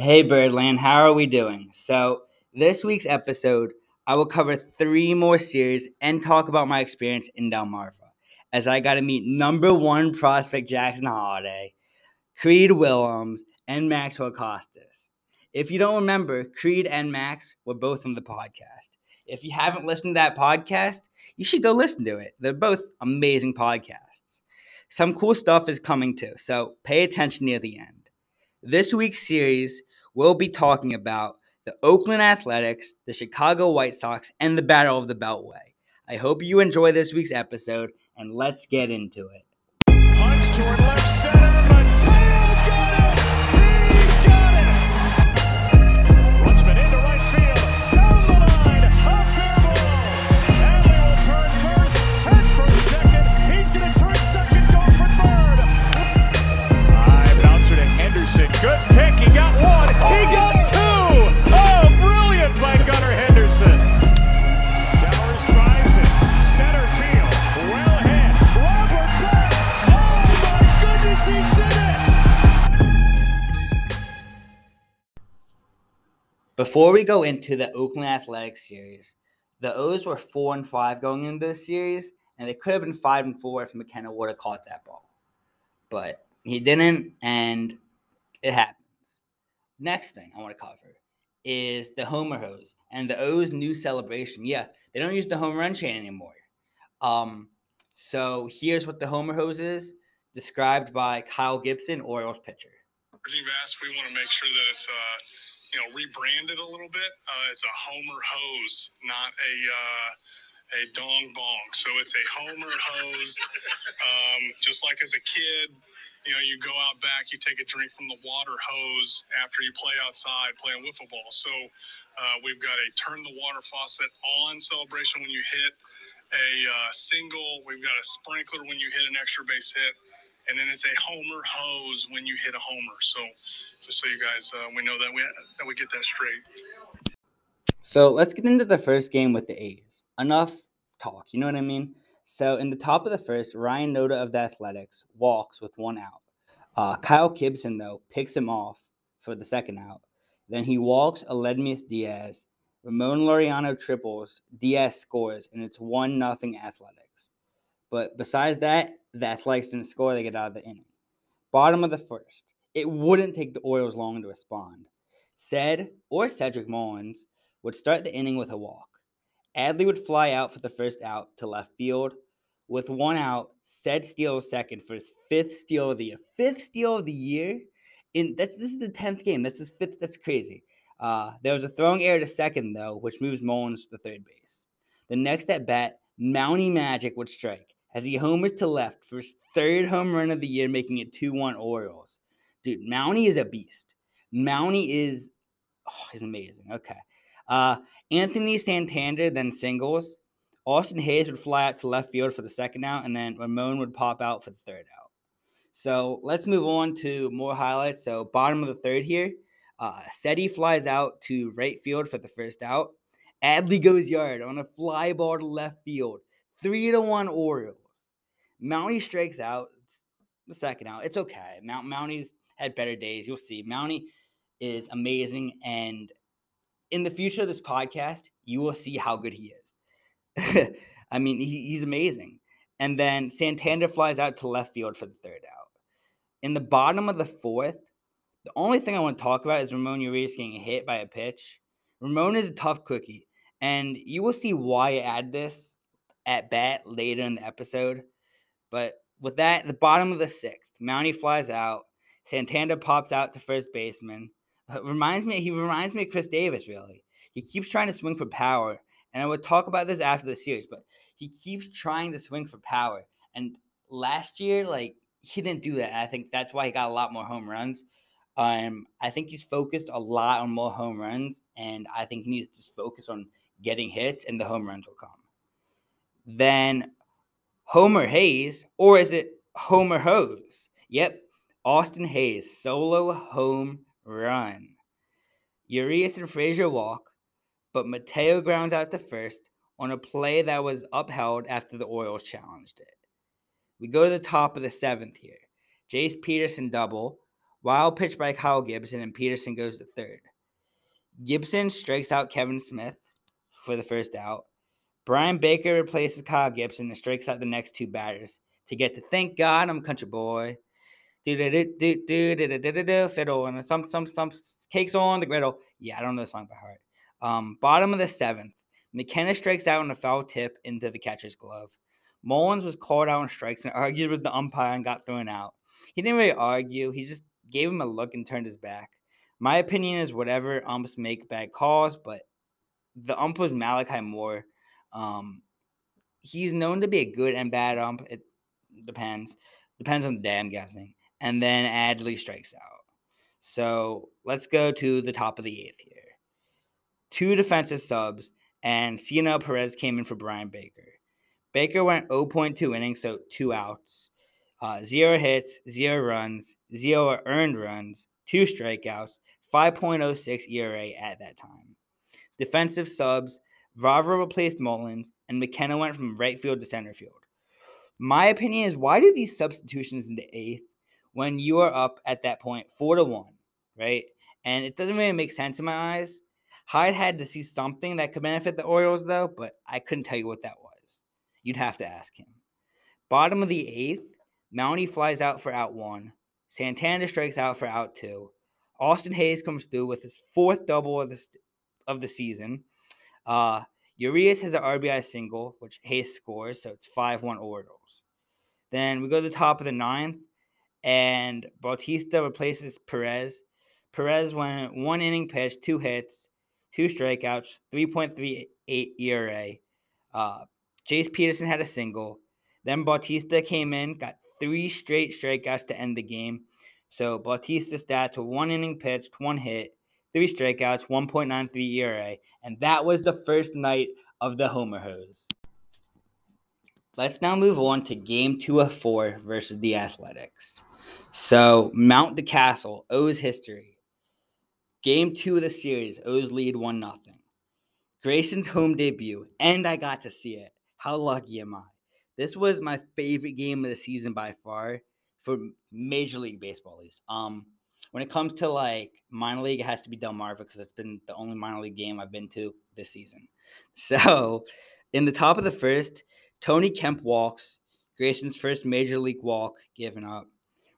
Hey, Birdland, how are we doing? So, this week's episode, I will cover three more series and talk about my experience in Delmarva, as I got to meet number one prospect Jackson Holliday, Creed Willems, and Maxwell Costes. If you don't remember, Creed and Max were both on the podcast. If you haven't listened to that podcast, you should go listen to it. They're both amazing podcasts. Some cool stuff is coming too, so pay attention near the end. This week's series, we'll be talking about the Oakland Athletics, the Chicago White Sox, and the Battle of the Beltway. I hope you enjoy this week's episode, and let's get into it. Before we go into the Oakland Athletics series, the O's were four and five going into this series, and they could have been five and four if McKenna would have caught that ball. But he didn't, and it happens. Next thing I want to cover is the Homer hose and the O's new celebration. Yeah, they don't use the home run chain anymore. Um, so here's what the Homer hose is, described by Kyle Gibson, Orioles pitcher. We want to make sure that it's uh, you know rebranded a little bit. Uh, it's a Homer hose, not a uh, a dong bong. So it's a Homer hose. Um, just like as a kid, you know, you go out back, you take a drink from the water hose after you play outside playing wiffle ball. So uh, we've got a turn the water faucet on celebration when you hit a uh, single. We've got a sprinkler when you hit an extra base hit and then it's a homer hose when you hit a homer. So just so you guys uh, we know that we that we get that straight. So let's get into the first game with the A's. Enough talk, you know what I mean? So in the top of the first, Ryan Noda of the Athletics walks with one out. Uh, Kyle Gibson, though, picks him off for the second out. Then he walks Aledmys Diaz. Ramon Laureano triples. Diaz scores, and it's 1 nothing Athletics. But besides that, the Athletics didn't score. They get out of the inning. Bottom of the first. It wouldn't take the Orioles long to respond. Ced or Cedric Mullins would start the inning with a walk. Adley would fly out for the first out to left field. With one out, Ced steals second for his fifth steal of the year. Fifth steal of the year. In that's this is the tenth game. That's his fifth. That's crazy. Uh, there was a throwing error to second though, which moves Mullins to third base. The next at bat, Mountie Magic would strike as he homers to left for his third home run of the year, making it 2-1 Orioles. Dude, Mountie is a beast. Mountie is oh, he's amazing. Okay. Uh, Anthony Santander then singles. Austin Hays would fly out to left field for the second out, and then Ramon would pop out for the third out. So let's move on to more highlights. So bottom of the third here, uh, Seti flies out to right field for the first out. Adley goes yard on a fly ball to left field. Three to one Orioles. Mountie strikes out. The second out. It's okay. Mount Mountie's had better days. You'll see. Mountie is amazing, and in the future of this podcast, you will see how good he is. I mean, he, he's amazing. And then Santander flies out to left field for the third out. In the bottom of the fourth, the only thing I want to talk about is Ramon Urias getting hit by a pitch. Ramon is a tough cookie, and you will see why I add this at bat later in the episode. But with that, the bottom of the sixth, Mountie flies out. Santander pops out to first baseman. Uh, reminds me, he reminds me of Chris Davis. Really, he keeps trying to swing for power, and I would talk about this after the series. But he keeps trying to swing for power, and last year, like he didn't do that. I think that's why he got a lot more home runs. Um, I think he's focused a lot on more home runs, and I think he needs to just focus on getting hits, and the home runs will come. Then Homer Hays, or is it Homer Hose? Yep, Austin Hays solo home run. Urias and Frazier walk, but Mateo grounds out to first on a play that was upheld after the Orioles challenged it. We go to the top of the seventh here. Jace Peterson double, Wild pitch by Kyle Gibson, and Peterson goes to third. Gibson strikes out Kevin Smith for the first out. Bryan Baker replaces Kyle Gibson and strikes out the next two batters to get to thank God I'm a country boy. Do do do do do do do do fiddle and some some some cakes on the griddle. Yeah, I don't know the song by heart. Um, bottom of the seventh, McKenna strikes out on a foul tip into the catcher's glove. Mullins was called out on strikes and argued with the umpire and got thrown out. He didn't really argue. He just gave him a look and turned his back. My opinion is whatever umps make bad calls, but the ump was Malachi Moore um, he's known to be a good and bad ump. It depends. Depends on the day, I'm guessing. And then Adley strikes out. So let's go to the top of the eighth here. Two defensive subs, and Cionel Perez came in for Bryan Baker. Baker went 0.2 innings, so two outs, uh, zero hits, zero runs, zero earned runs, two strikeouts, 5.06 ERA at that time. Defensive subs, Vavra replaced Mullins, and McKenna went from right field to center field. My opinion is why do these substitutions in the eighth when you are up at that point four to one, right? And it doesn't really make sense in my eyes. Hyde had to see something that could benefit the Orioles, though, but I couldn't tell you what that was. You'd have to ask him. Bottom of the eighth, Mountie flies out for out one. Santana strikes out for out two. Austin Hays comes through with his fourth double of the of the season. Uh, Urias has an RBI single, which Hays scores, so it's 5 1 Orioles. Then we go to the top of the ninth, and Bautista replaces Perez. Perez went one inning pitch, two hits, two strikeouts, 3.38 ERA. Uh, Jace Peterson had a single. Then Bautista came in, got three straight strikeouts to end the game. So Bautista's stats were one inning pitched, one hit, three strikeouts, 1.93 ERA, and that was the first night of the Homer Hose. Let's now move on to game two of four versus the Athletics. So Mount the Castle, O's history. Game two of the series, O's lead 1 0. Grayson's home debut, and I got to see it. How lucky am I? This was my favorite game of the season by far for Major League Baseball, at least. Um, when it comes to like minor league, it has to be Delmarva because it's been the only minor league game I've been to this season. So, in the top of the first, Tony Kemp walks, Grayson's first major league walk given up.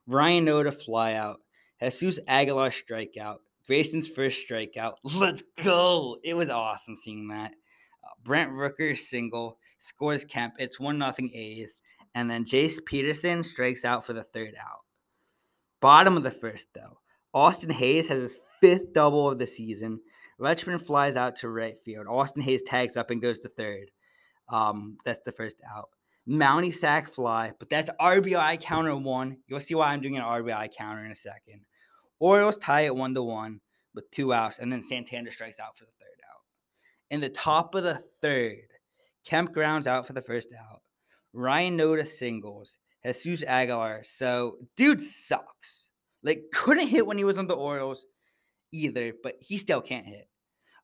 Ryan Noda flyout, Jesus Aguilar strikeout, Grayson's first strikeout. Let's go! It was awesome seeing that. Uh, Brent Rooker single scores Kemp. It's one nothing A's, and then Jace Peterson strikes out for the third out. Bottom of the first, though. Austin Hays has his fifth double of the season. Rutschman flies out to right field. Austin Hays tags up and goes to third. Um, that's the first out. Mounty sack fly, but that's RBI counter one. You'll see why I'm doing an RBI counter in a second. Orioles tie it one to one with two outs, and then Santander strikes out for the third out. In the top of the third, Kemp grounds out for the first out. Ryan Noda singles. Jesus Aguilar. So, dude sucks. Like, couldn't hit when he was on the Orioles either, but he still can't hit.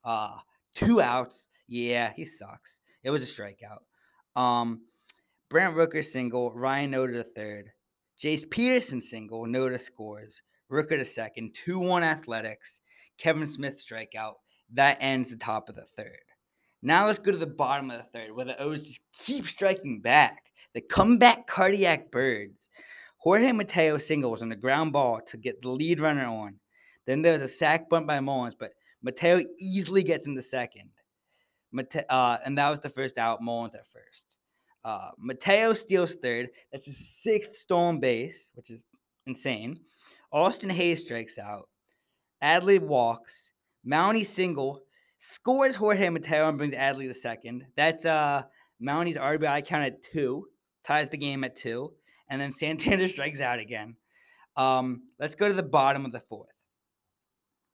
Uh, two outs. Yeah, he sucks. It was a strikeout. Um, Brent Rooker single. Ryan Noda the third. Jace Peterson single. Noda scores. Rooker to second. 2 1 Athletics. Kevin Smith strikeout. That ends the top of the third. Now let's go to the bottom of the third, where the O's just keep striking back. The comeback cardiac birds. Jorge Mateo singles on the ground ball to get the lead runner on. Then there's a sack bunt by Mullins, but Mateo easily gets in the second. Mate- uh, and that was the first out. Mullins at first. Uh, Mateo steals third. That's his sixth stolen base, which is insane. Austin Hays strikes out. Adley walks. Mountie single scores Jorge Mateo and brings Adley to second. That's uh Mountie's RBI count at two ties the game at two, and then Santander strikes out again. Um, let's go to the bottom of the fourth.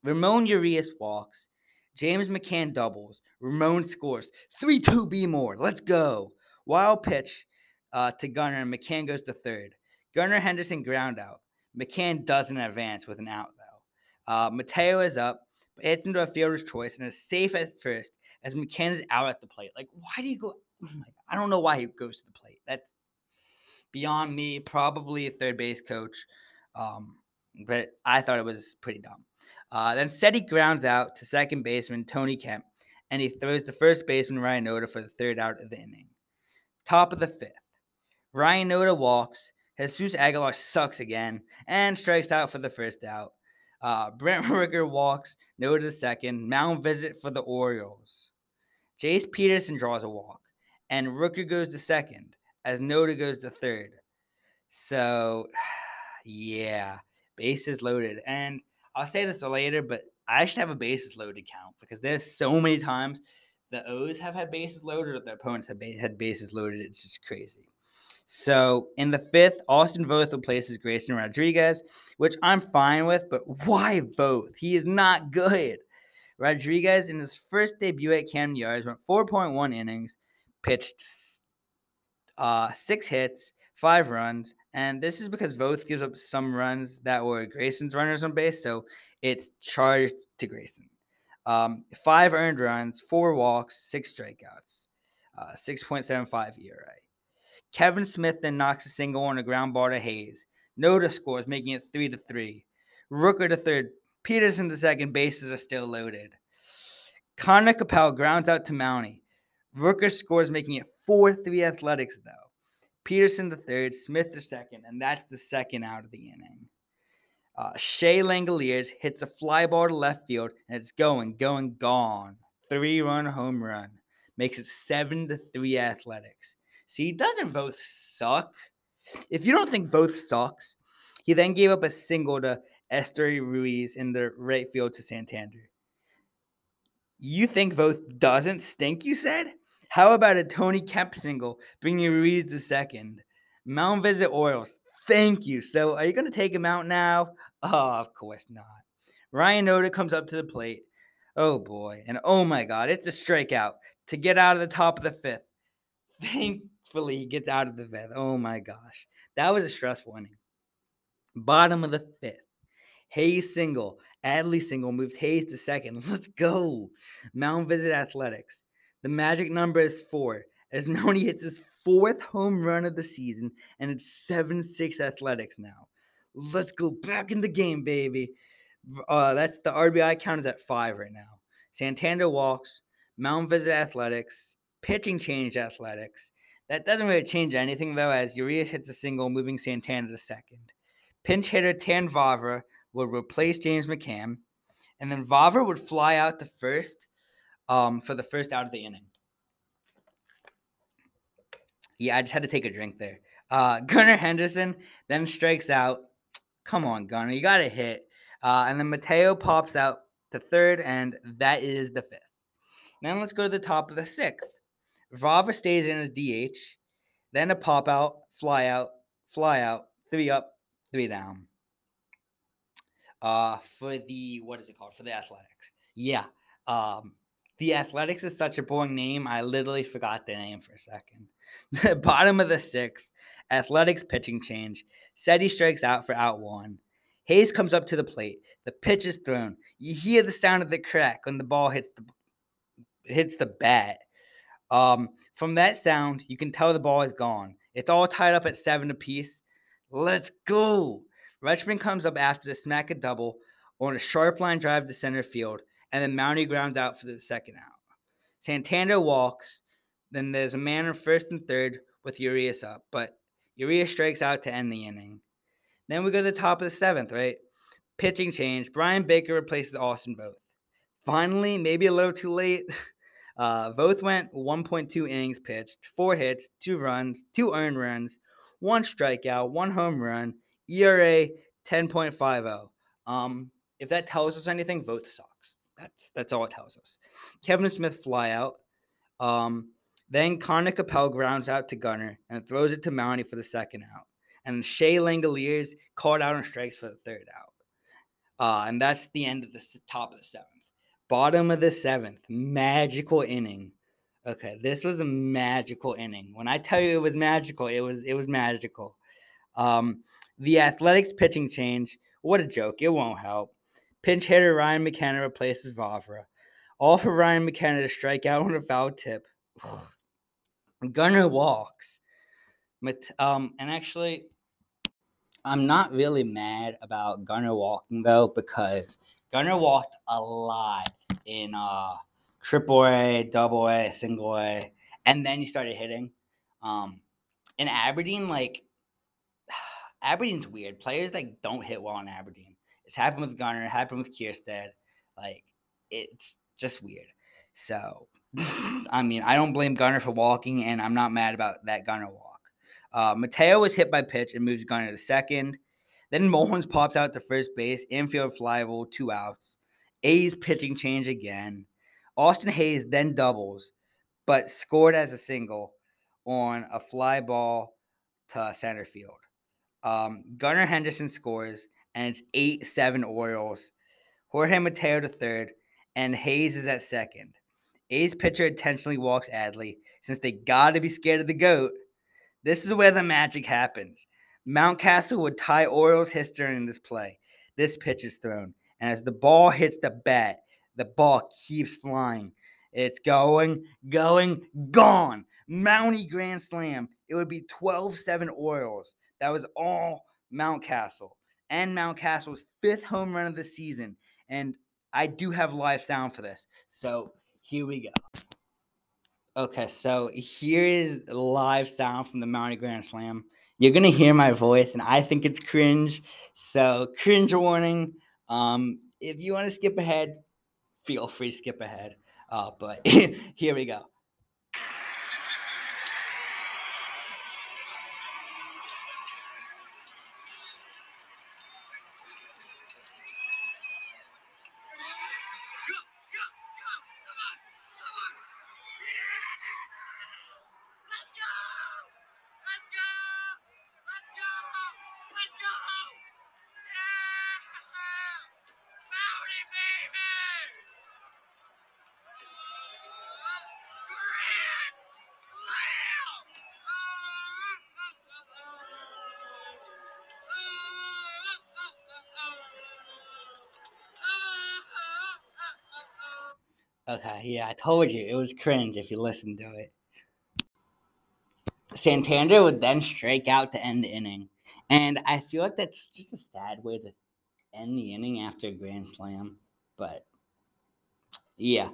Ramon Urias walks. James McCann doubles. Ramon scores. 3 2 B more. Let's go. Wild pitch uh, to Gunnar, and McCann goes to third. Gunnar Henderson ground out. McCann doesn't advance with an out, though. Uh, Mateo is up, but hits into a fielder's choice and is safe at first as McCann is out at the plate. Like, why do you go? Oh I don't know why he goes to the plate. That's beyond me, probably a third base coach. Um, but I thought it was pretty dumb. Uh, then Seti grounds out to second baseman Tony Kemp, and he throws to first baseman Ryan Noda for the third out of the inning. Top of the fifth, Ryan Noda walks. Jesus Aguilar sucks again and strikes out for the first out. Uh, Brent Rooker walks. Noda to second. Mound visit for the Orioles. Jace Peterson draws a walk, and Rooker goes to second as Noda goes to third. So, yeah, bases loaded. And I'll say this later, but I should have a bases loaded count because there's so many times the O's have had bases loaded or the opponents have had bases loaded. It's just crazy. So in the fifth, Austin Voth replaces Grayson Rodriguez, which I'm fine with, but why Voth? He is not good. Rodriguez, in his first debut at Camden Yards, went 4.1 innings, pitched uh, six hits, five runs, and this is because Voth gives up some runs that were Grayson's runners on base, so it's charged to Grayson. Um, five earned runs, four walks, six strikeouts, uh, 6.75 ERA. Kevin Smith then knocks a single on a ground ball to Hays. Noda scores, making it three to three. Rooker to third. Peterson to second. Bases are still loaded. Conner Capel grounds out to Mountie. Rooker scores, making it 4 3 athletics, though. Peterson the third, Smith the second, and that's the second out of the inning. Uh, Shea Langeliers hits a fly ball to left field, and it's going, going, gone. Three run home run. Makes it 7 to 3 athletics. See, doesn't Voth suck? If you don't think Voth sucks, he then gave up a single to Esteury Ruiz in the right field to Santander. You think Voth doesn't stink, you said? How about a Tony Kemp single, bringing Ruiz to second? Mount Visit Orioles, thank you. So are you going to take him out now? Oh, of course not. Ryan Noda comes up to the plate. Oh boy. And oh my God, it's a strikeout to get out of the top of the fifth. Thankfully, he gets out of the fifth. Oh my gosh. That was a stressful inning. Bottom of the fifth. Hays single. Adley single moves Hays to second. Let's go. Mount Visit Athletics. The magic number is four. As Mountie hits his fourth home run of the season, and it's 7 6 Athletics now. Let's go back in the game, baby. Uh, that's the RBI count is at five right now. Santander walks, Mount Visit Athletics, pitching change Athletics. That doesn't really change anything though, as Urias hits a single, moving Santander to second. Pinch hitter Tan Vavra would replace James McCann, and then Vavra would fly out to first um, for the first out of the inning. Yeah, I just had to take a drink there. Uh, Gunnar Henderson then strikes out. Come on, Gunnar, you got to hit. Uh, and then Mateo pops out to third, and that is the fifth. Then let's go to the top of the sixth. Vavra stays in as DH. Then a pop out, fly out, fly out, three up, three down. Uh, for the what is it called? For the Athletics. Yeah. Um, the Athletics is such a boring name. I literally forgot the name for a second. The bottom of the sixth, Athletics pitching change. Seti strikes out for out one. Hays comes up to the plate. The pitch is thrown. You hear the sound of the crack when the ball hits the hits the bat. Um, from that sound, you can tell the ball is gone. It's all tied up at seven apiece. Let's go. Rutschman comes up after the smack a double on a sharp line drive to center field, and then Mountie grounds out for the second out. Santander walks. Then there's a man in first and third with Urias up, but Urias strikes out to end the inning. Then we go to the top of the seventh, right? Pitching change. Bryan Baker replaces Austin Voth. Finally, maybe a little too late. Uh, Voth went 1.2 innings pitched, four hits, two runs, two earned runs, one strikeout, one home run, ERA 10.50. Um, if that tells us anything, Voth sucks. That's that's all it tells us. Kevin Smith fly out. Um, then Conner Capel grounds out to Gunner and throws it to Mountie for the second out. And Shea Langeliers called out on strikes for the third out. Uh, and that's the end of the top of the seventh. Bottom of the seventh, magical inning. Okay, this was a magical inning. When I tell you it was magical, it was it was magical. Um, the Athletics pitching change, what a joke! It won't help. Pinch hitter Ryan McKenna replaces Vavra. All for Ryan McKenna to strike out on a foul tip. Gunner walks. Um, and actually, I'm not really mad about Gunner walking though because Gunner walked a lot in uh triple A, double A, single A, and then he started hitting. Um, in Aberdeen, like Aberdeen's weird. Players like don't hit well in Aberdeen. It's happened with. It happened with Kjerstad. Like it's just weird. So, I mean, I don't blame Gunnar for walking, and I'm not mad about that Gunnar walk. Uh, Mateo was hit by pitch and moves Gunnar to second. Then Mullins pops out to first base, infield fly ball, two outs. A's pitching change again. Austin Hays then doubles, but scored as a single on a fly ball to center field. Um, Gunnar Henderson scores, and it's 8 7 Orioles. Jorge Mateo to third, and Hays is at second. A's pitcher intentionally walks Adley since they gotta be scared of the GOAT. This is where the magic happens. Mountcastle would tie Orioles history in this play. This pitch is thrown, and as the ball hits the bat, the ball keeps flying. It's going, going, gone. Mounty Grand Slam. It would be 12 7 Orioles. That was all Mountcastle. And Mountcastle's fifth home run of the season. And I do have live sound for this. So here we go. Okay, so here is live sound from the Mountie Grand Slam. You're gonna hear my voice, and I think it's cringe. So cringe warning. Um, if you want to skip ahead, feel free to skip ahead. Uh, but here we go. Yeah, I told you it was cringe if you listened to it. Santander would then strike out to end the inning. And I feel like that's just a sad way to end the inning after a grand slam. But yeah.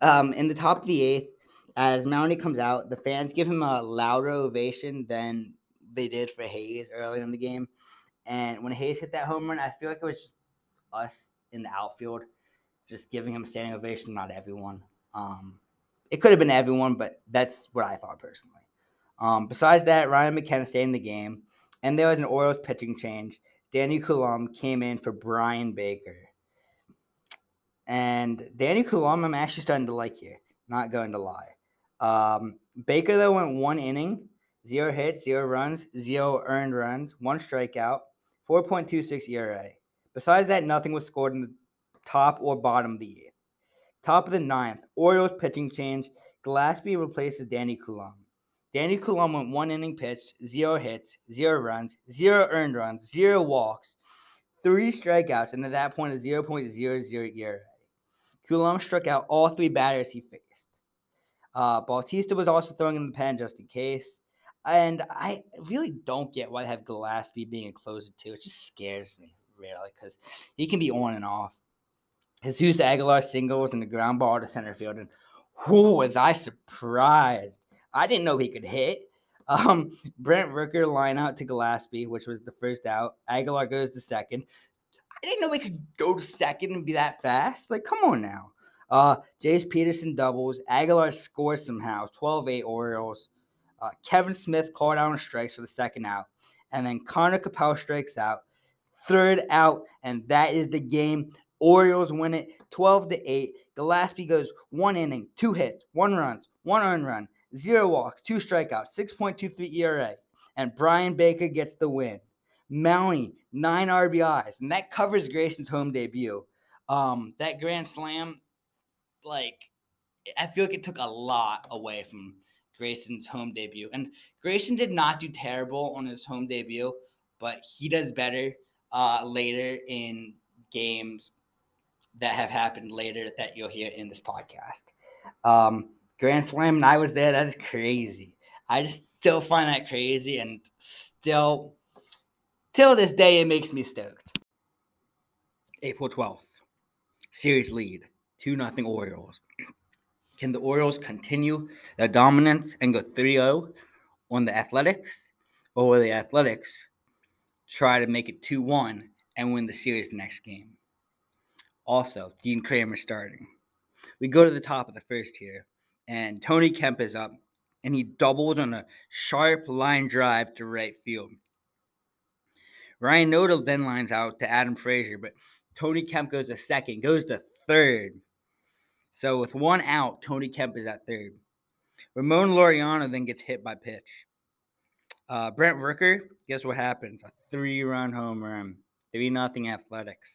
Um, in the top of the eighth, as Mountie comes out, the fans give him a louder ovation than they did for Hays early in the game. And when Hays hit that home run, I feel like it was just us in the outfield just giving him a standing ovation, not everyone. Um, it could have been everyone, but that's what I thought personally. Um, besides that, Ryan McKenna stayed in the game, and there was an Orioles pitching change. Danny Coulombe came in for Bryan Baker. And Danny Coulombe, I'm actually starting to like here. Not going to lie. Um, Baker, though, went one inning, zero hits, zero runs, zero earned runs, one strikeout, 4.26 ERA. Besides that, nothing was scored in the top or bottom of the eighth. Top of the ninth, Orioles pitching change. Gillaspie replaces Danny Coulombe. Danny Coulombe went one inning pitched, zero hits, zero runs, zero earned runs, zero walks, three strikeouts, and at that point, a 0.00 ERA. Coulombe struck out all three batters he faced. Uh, Bautista was also throwing in the pen just in case. And I really don't get why they have Gillaspie being a closer too. It just scares me, really, because he can be on and off. Jesus Aguilar singles and the ground ball to center field. And who was I surprised? I didn't know he could hit. Um, Brent Rooker line out to Gillaspie, which was the first out. Aguilar goes to second. I didn't know he could go to second and be that fast. Like, come on now. Uh, Jace Peterson doubles. Aguilar scores somehow. 12 8 Orioles. Uh, Kevin Smith called out on strikes for the second out. And then Conner Capel strikes out. Third out. And that is the game. Orioles win it 12 to 8. Gillaspie goes one inning, two hits, one runs, one earned run, zero walks, two strikeouts, 6.23 ERA. And Bryan Baker gets the win. Mountie, nine RBIs. And that covers Grayson's home debut. Um, that grand slam, like, I feel like it took a lot away from Grayson's home debut. And Grayson did not do terrible on his home debut, but he does better uh, later in games that have happened later that you'll hear in this podcast. Um, Grand Slam, and I was there. That is crazy. I just still find that crazy, and still, till this day, it makes me stoked. April 12th, series lead 2 0 Orioles. Can the Orioles continue their dominance and go 3 0 on the Athletics? Or will the Athletics try to make it 2 1 and win the series the next game? Also, Dean Kremer starting. We go to the top of the first here, and Tony Kemp is up, and he doubled on a sharp line drive to right field. Ryan Noda then lines out to Adam Frazier, but Tony Kemp goes to second, goes to third. So with one out, Tony Kemp is at third. Ramon Laureano then gets hit by pitch. Uh, Brent Rooker, guess what happens? A three-run home run. Three nothing Athletics.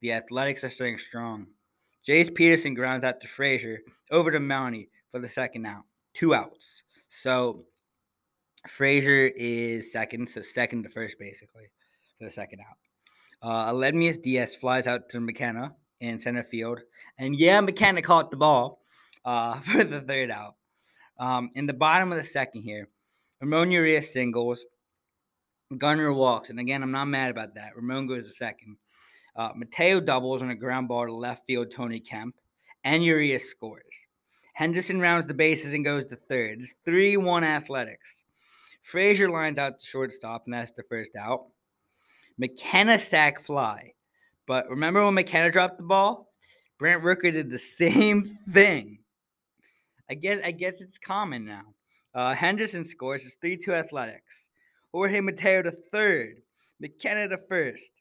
The Athletics are staying strong. Jace Peterson grounds out to Frazier over to Mountie for the second out. Two outs. So Frazier is second, so second to first basically for the second out. Uh, Aledmys Diaz flies out to McKenna in center field, and yeah, McKenna caught the ball uh, for the third out. Um, in the bottom of the second here, Ramon Urias singles, Gunnar walks, and again, I'm not mad about that. Ramon goes to second. Uh, Mateo doubles on a ground ball to left field, Tony Kemp, and Urias scores. Henderson rounds the bases and goes to third. It's 3 1 athletics. Frazier lines out to shortstop, and that's the first out. McKenna sack fly. But remember when McKenna dropped the ball? Brent Rooker did the same thing. I guess I guess it's common now. Uh, Henderson scores. It's 3 2 athletics. Jorge Mateo to third. McKenna to first.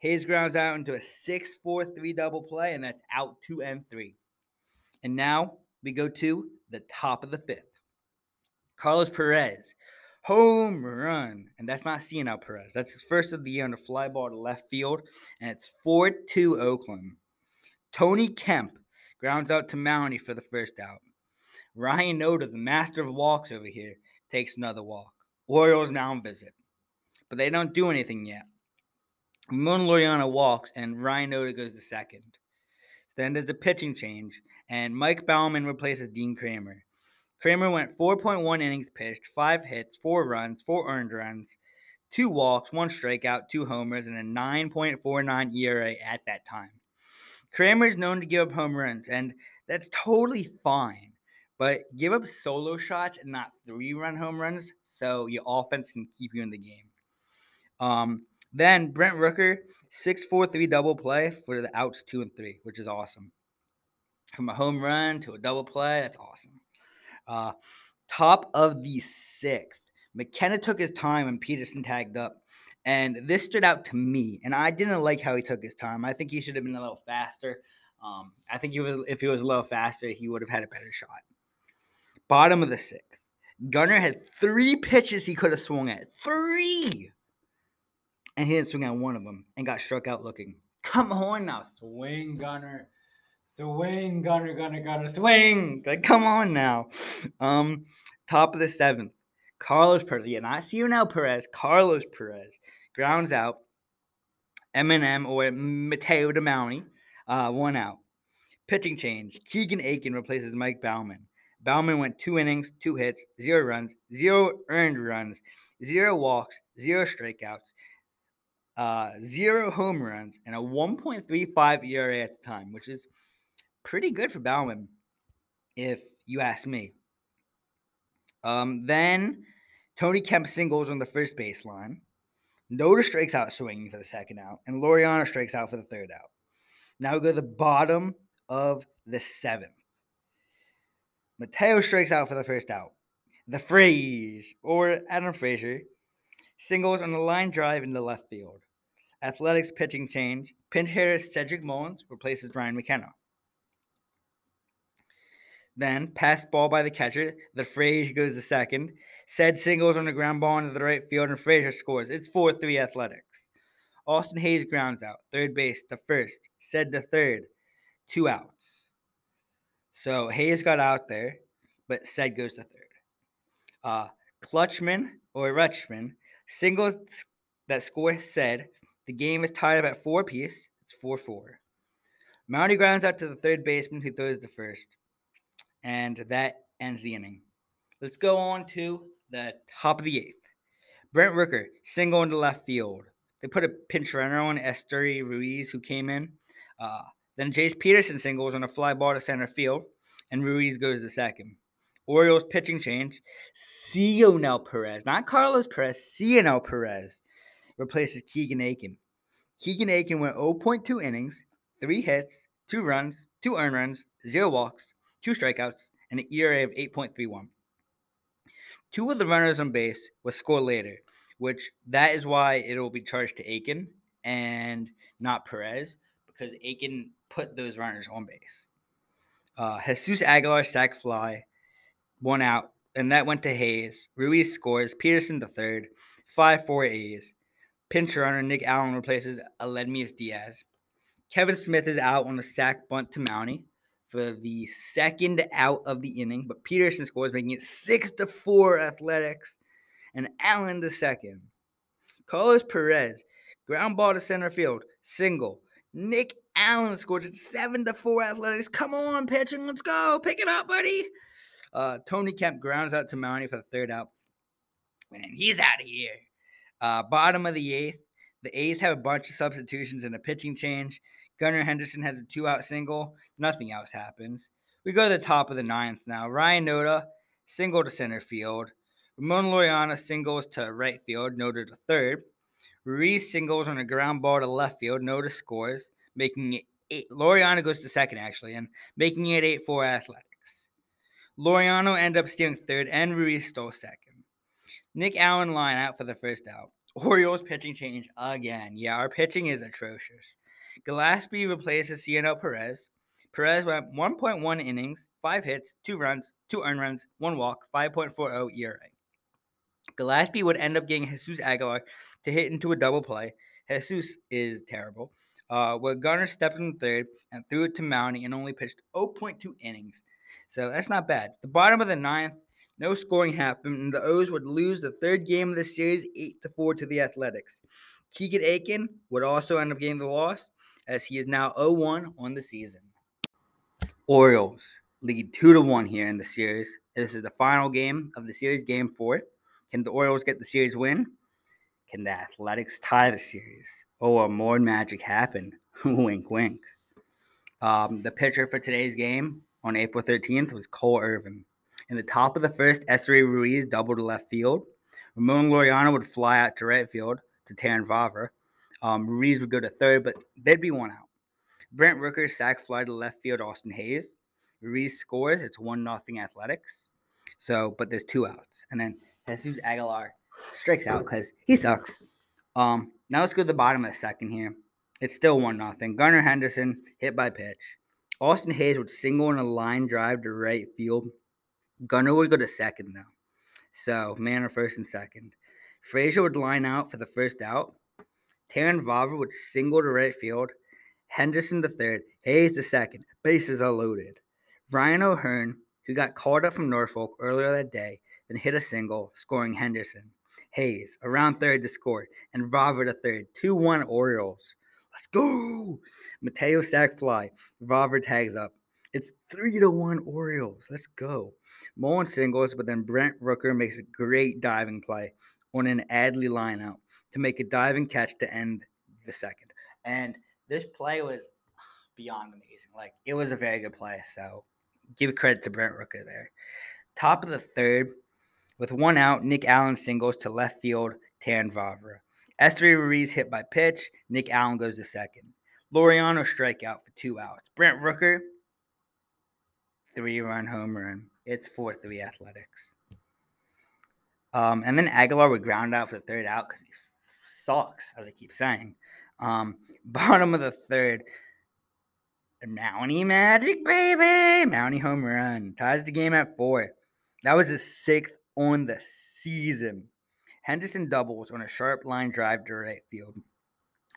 Hays grounds out into a 6 4 3 double play, and that's out 2 and 3. And now we go to the top of the fifth. Carlos Perez, home run. And that's not Cionel Perez. That's his first of the year on a fly ball to left field, and it's 4 2 Oakland. Tony Kemp grounds out to Mountie for the first out. Ryan Noda, the master of walks over here, takes another walk. Orioles mound visit. But they don't do anything yet. Laureano walks, and Ryan Noda goes to second. Then there's a pitching change, and Mike Baumann replaces Dean Kremer. Kremer went 4.1 innings pitched, five hits, four runs, four earned runs, two walks, one strikeout, two homers, and a 9.49 ERA at that time. Kremer is known to give up home runs, and that's totally fine. But give up solo shots and not three run home runs so your offense can keep you in the game. Um, then Brent Rooker, 6 4 3 double play for the outs two and three, which is awesome. From a home run to a double play, that's awesome. Uh, top of the sixth, McKenna took his time and Peterson tagged up. And this stood out to me, and I didn't like how he took his time. I think he should have been a little faster. Um, I think he was if he was a little faster, he would have had a better shot. Bottom of the sixth, Gunner had three pitches he could have swung at. Three, and he didn't swing at one of them and got struck out looking. Come on now, swing, gunner, Swing, gunner, gunner, gunner, swing. Like, come on now. Um, top of the seventh, Carlos Perez. Yeah, not Cionel Perez. Carlos Perez grounds out. Eminem or Mateo DeMounty, uh, one out. Pitching change. Keegan Akin replaces Mike Baumann. Baumann went two innings, two hits, zero runs, zero earned runs, zero walks, zero strikeouts, uh, zero home runs, and a 1.35 ERA at the time, which is pretty good for Baumann, if you ask me. Um, then Tony Kemp singles on the first baseline. Noda strikes out swinging for the second out, and Laureano strikes out for the third out. Now we go to the bottom of the seventh. Mateo strikes out for the first out. The Fraze, or Adam Frazier, singles on the line drive in the left field. Athletics pitching change. Pinch hitter Cedric Mullins replaces Ryan McKenna. Then, passed ball by the catcher. The Frazier goes to second. Ced singles on the ground ball into the right field, and Frazier scores. It's 4 3 Athletics. Austin Hays grounds out. Third base to first. Ced to third. Two outs. So Hays got out there, but Ced goes to third. Uh, Clutchman or Rutschman singles that score Ced. The game is tied up at four apiece. It's 4 4. Mountie grounds out to the third baseman who throws the first. And that ends the inning. Let's go on to the top of the eighth. Brent Rooker, single into left field. They put a pinch runner on Esteury Ruiz, who came in. Uh, then Jace Peterson singles on a fly ball to center field, and Ruiz goes to second. Orioles pitching change. Cionel Perez, not Carlos Perez, Cionel Perez replaces Keegan Akin. Keegan Akin went 0.2 innings, three hits, two runs, two earned runs, zero walks, two strikeouts, and an ERA of 8.31. Two of the runners on base was scored later, which that is why it will be charged to Akin and not Perez because Akin put those runners on base. Uh, Jesus Aguilar sac fly, one out, and that went to Hays. Ruiz scores. Peterson the third, five four A's. Pinch runner Nick Allen replaces Aledmys Diaz. Kevin Smith is out on a sac bunt to Mountie for the second out of the inning, but Peterson scores, making it six to four Athletics, and Allen the second. Carlos Perez ground ball to center field, single. Nick Allen scores at seven to four Athletics. Come on, pitching, let's go, pick it up, buddy. Uh, Tony Kemp grounds out to Mountie for the third out, and he's out of here. Uh, bottom of the eighth, the A's have a bunch of substitutions and a pitching change. Gunnar Henderson has a two out single. Nothing else happens. We go to the top of the ninth now. Ryan Noda, single to center field. Ramon Laureano singles to right field. Noda to third. Ruiz singles on a ground ball to left field. Noda scores, making it eight. Laureano goes to second, actually, and making it 8 4 Athletics. Laureano ended up stealing third, and Ruiz stole second. Nick Allen line out for the first out. Orioles pitching change again. Yeah, our pitching is atrocious. Gillaspie replaces Cionel Perez. Perez went 1.1 innings, 5 hits, 2 runs, 2 earned runs, 1 walk, 5.40 ERA. Gillaspie would end up getting Jesus Aguilar to hit into a double play. Jesus is terrible. Uh, where Gunnar stepped in third and threw it to Mountie and only pitched 0.2 innings. So that's not bad. The bottom of the ninth, no scoring happened, and the O's would lose the third game of the series 8 to 4 to the Athletics. Keegan Akin would also end up getting the loss, as he is now 0-1 on the season. Orioles lead 2 to 1 here in the series. This is the final game of the series, game 4. Can the Orioles get the series win? Can the Athletics tie the series? Or will more magic happen? wink, wink. Um, the pitcher for today's game on April 13th was Cole Irvin. In the top of the first, Esteury Ruiz doubled to left field. Ramon Laureano would fly out to right field to Terrin Vavra. Um, Ruiz would go to third, but they'd be one out. Brent Rooker sack fly to left field, Austin Hays. Ruiz scores. It's one nothing Athletics. So, but there's two outs, and then Jesus Aguilar strikes out because he sucks. Um, now let's go to the bottom of the second here. It's still one nothing. Gunnar Henderson hit by pitch. Austin Hays would single in a line drive to right field. Gunnar would go to second though. So man or first and second. Frazier would line out for the first out. Terrin Vavra would single to right field. Henderson the third. Hays the second. Bases are loaded. Ryan O'Hearn, who got called up from Norfolk earlier that day, then hit a single, scoring Henderson. Hays around third to score, and Vavra the third. 2 1 Orioles. Let's go. Mateo sack fly. Vavra tags up. It's 3 to 1 Orioles. Let's go. Mullen singles, but then Brent Rooker makes a great diving play on an Adley lineout to make a diving catch to end the second. And this play was beyond amazing. Like it was a very good play. So give credit to Brent Rooker there. Top of the third, with one out, Nick Allen singles to left field, Terrin Vavra. Esteury Ruiz hit by pitch. Nick Allen goes to second. Laureano strikeout for two outs. Brent Rooker, three run home run. It's 4 3 athletics. Um, and then Aguilar would ground out for the third out because he sucks, as I keep saying. Um, bottom of the third, Mountie Magic, baby. Mountie home run. Ties the game at four. That was his sixth on the season. Henderson doubles on a sharp line drive to right field.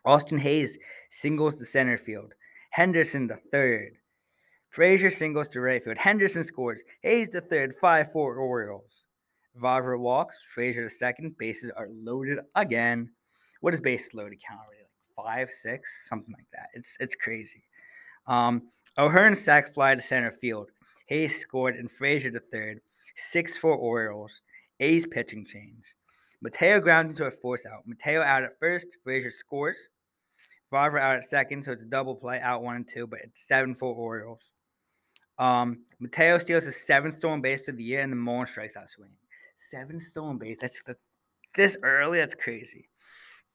Austin Hays singles to center field. Henderson the third. Frazier singles to right field. Henderson scores. Hays the third. 5 4 Orioles. Vavra walks. Frazier the second. Bases are loaded again. What is bases loaded count already? Like five, six, something like that. It's it's crazy. Um, O'Hearn sack fly to center field. Hays scored and Frazier the third. 6 4 Orioles. A's pitching change. Mateo grounds into a force out. Mateo out at first. Frazier scores. Vavra out at second, so it's a double play, out one and two, but it's seven for Orioles. Um, Mateo steals his seventh stolen base of the year, and the Mullen strikes out swinging. Seven stolen base. That's that's this early. That's crazy.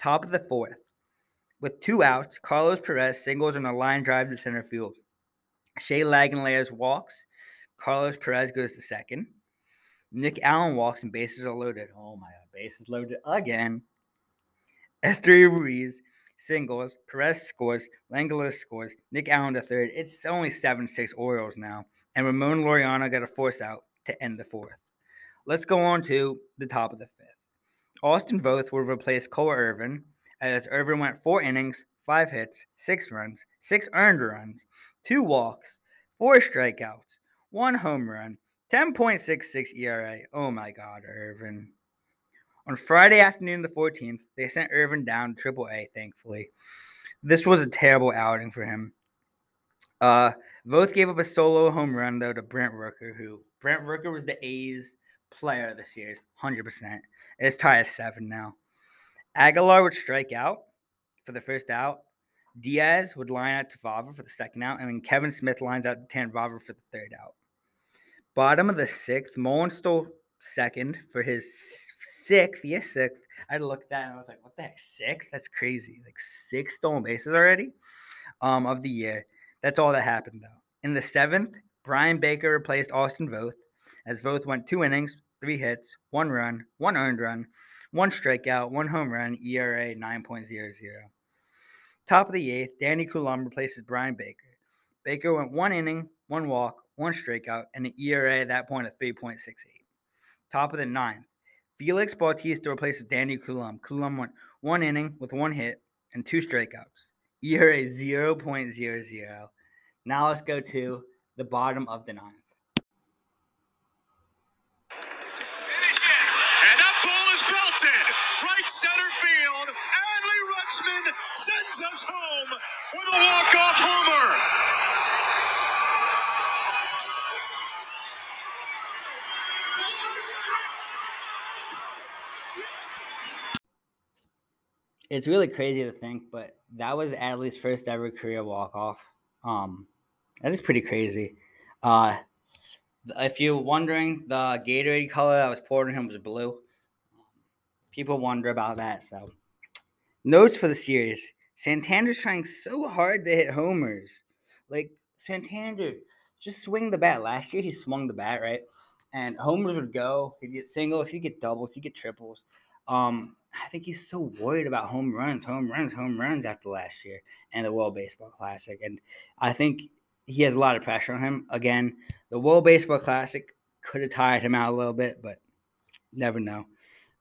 Top of the fourth, with two outs, Carlos Perez singles on a line drive to center field. Shea Langeliers walks. Carlos Perez goes to second. Nick Allen walks and bases are loaded. Oh my god, bases loaded again. Esteury Ruiz singles. Perez scores. Langler scores. Nick Allen to third. It's only 7 6 Orioles now. And Ramon Laureano got a force out to end the fourth. Let's go on to the top of the fifth. Austin Voth will replace Cole Irvin as Irvin went four innings, five hits, six runs, six earned runs, two walks, four strikeouts, one home run, 10.66 ERA. Oh my God, Irvin. On Friday afternoon, the 14th, they sent Irvin down to AAA, thankfully. This was a terrible outing for him. Uh, Voth gave up a solo home run, though, to Brent Rooker, who Brent Rooker was the A's player of the series, 100%. It's tied at seven now. Aguilar would strike out for the first out. Diaz would line out to Vavra for the second out, and then Kevin Smith lines out to Tan Vavra for the third out. Bottom of the sixth, Mullen stole second for his sixth. Yes, sixth. I had to look at that and I was like, what the heck? Sixth? That's crazy. Like six stolen bases already um, of the year. That's all that happened, though. In the seventh, Bryan Baker replaced Austin Voth as Voth went two innings, three hits, one run, one earned run, one strikeout, one home run, ERA 9.00. Top of the eighth, Danny Coulombe replaces Bryan Baker. Baker went one inning, one walk, one strikeout, and an ERA at that point of 3.68. Top of the ninth, Felix Bautista replaces Danny Coulombe. Coulombe went one inning with one hit and two strikeouts. ERA 0.00. Now let's go to the bottom of the ninth. And that ball is belted right center field. Adley Rutschman sends us home with a walk-off homer. It's really crazy to think, but that was Adley's first ever career walk off. Um, that is pretty crazy. Uh, if you're wondering, the Gatorade color that was poured on him was blue. People wonder about that. So, notes for the series: Santander's trying so hard to hit homers. Like Santander, just swing the bat. Last year he swung the bat right, and homers would go. He'd get singles. He'd get doubles. He'd get triples. Um, I think he's so worried about home runs, home runs, home runs after last year and the World Baseball Classic, and I think he has a lot of pressure on him. Again, the World Baseball Classic could have tired him out a little bit, but never know.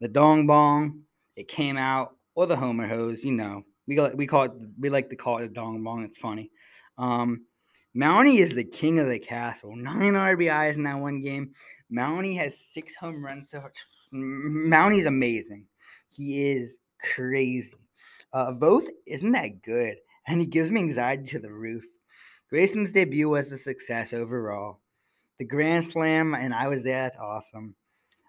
The dong bong, it came out, or the homer hose, you know. We we call it we like to call it a dong bong. It's funny. Um, Mountie is the king of the castle. Nine RBIs in that one game. Mountie has six home runs. So Mountie's amazing. He is crazy. Uh, isn't that good, and he gives me anxiety to the roof. Grayson's debut was a success overall. The Grand Slam, and I was there. That's awesome.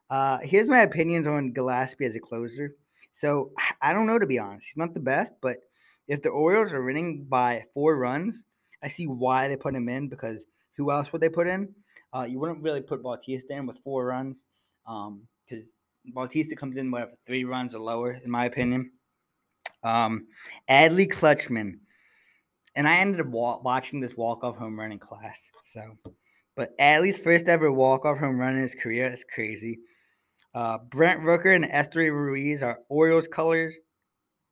Uh, here's my opinions on Gillaspie as a closer. So I don't know to be honest. He's not the best, but if the Orioles are winning by four runs, I see why they put him in because who else would they put in? Uh, you wouldn't really put Bautista in with four runs because Bautista comes in whatever three runs or lower, in my opinion. Um, Adley Clutchman, and I ended up wa- watching this walk off home run in class. So, but Adley's first ever walk off home run in his career. That's crazy. Uh, Brent Rooker and Esteury Ruiz are Orioles colors,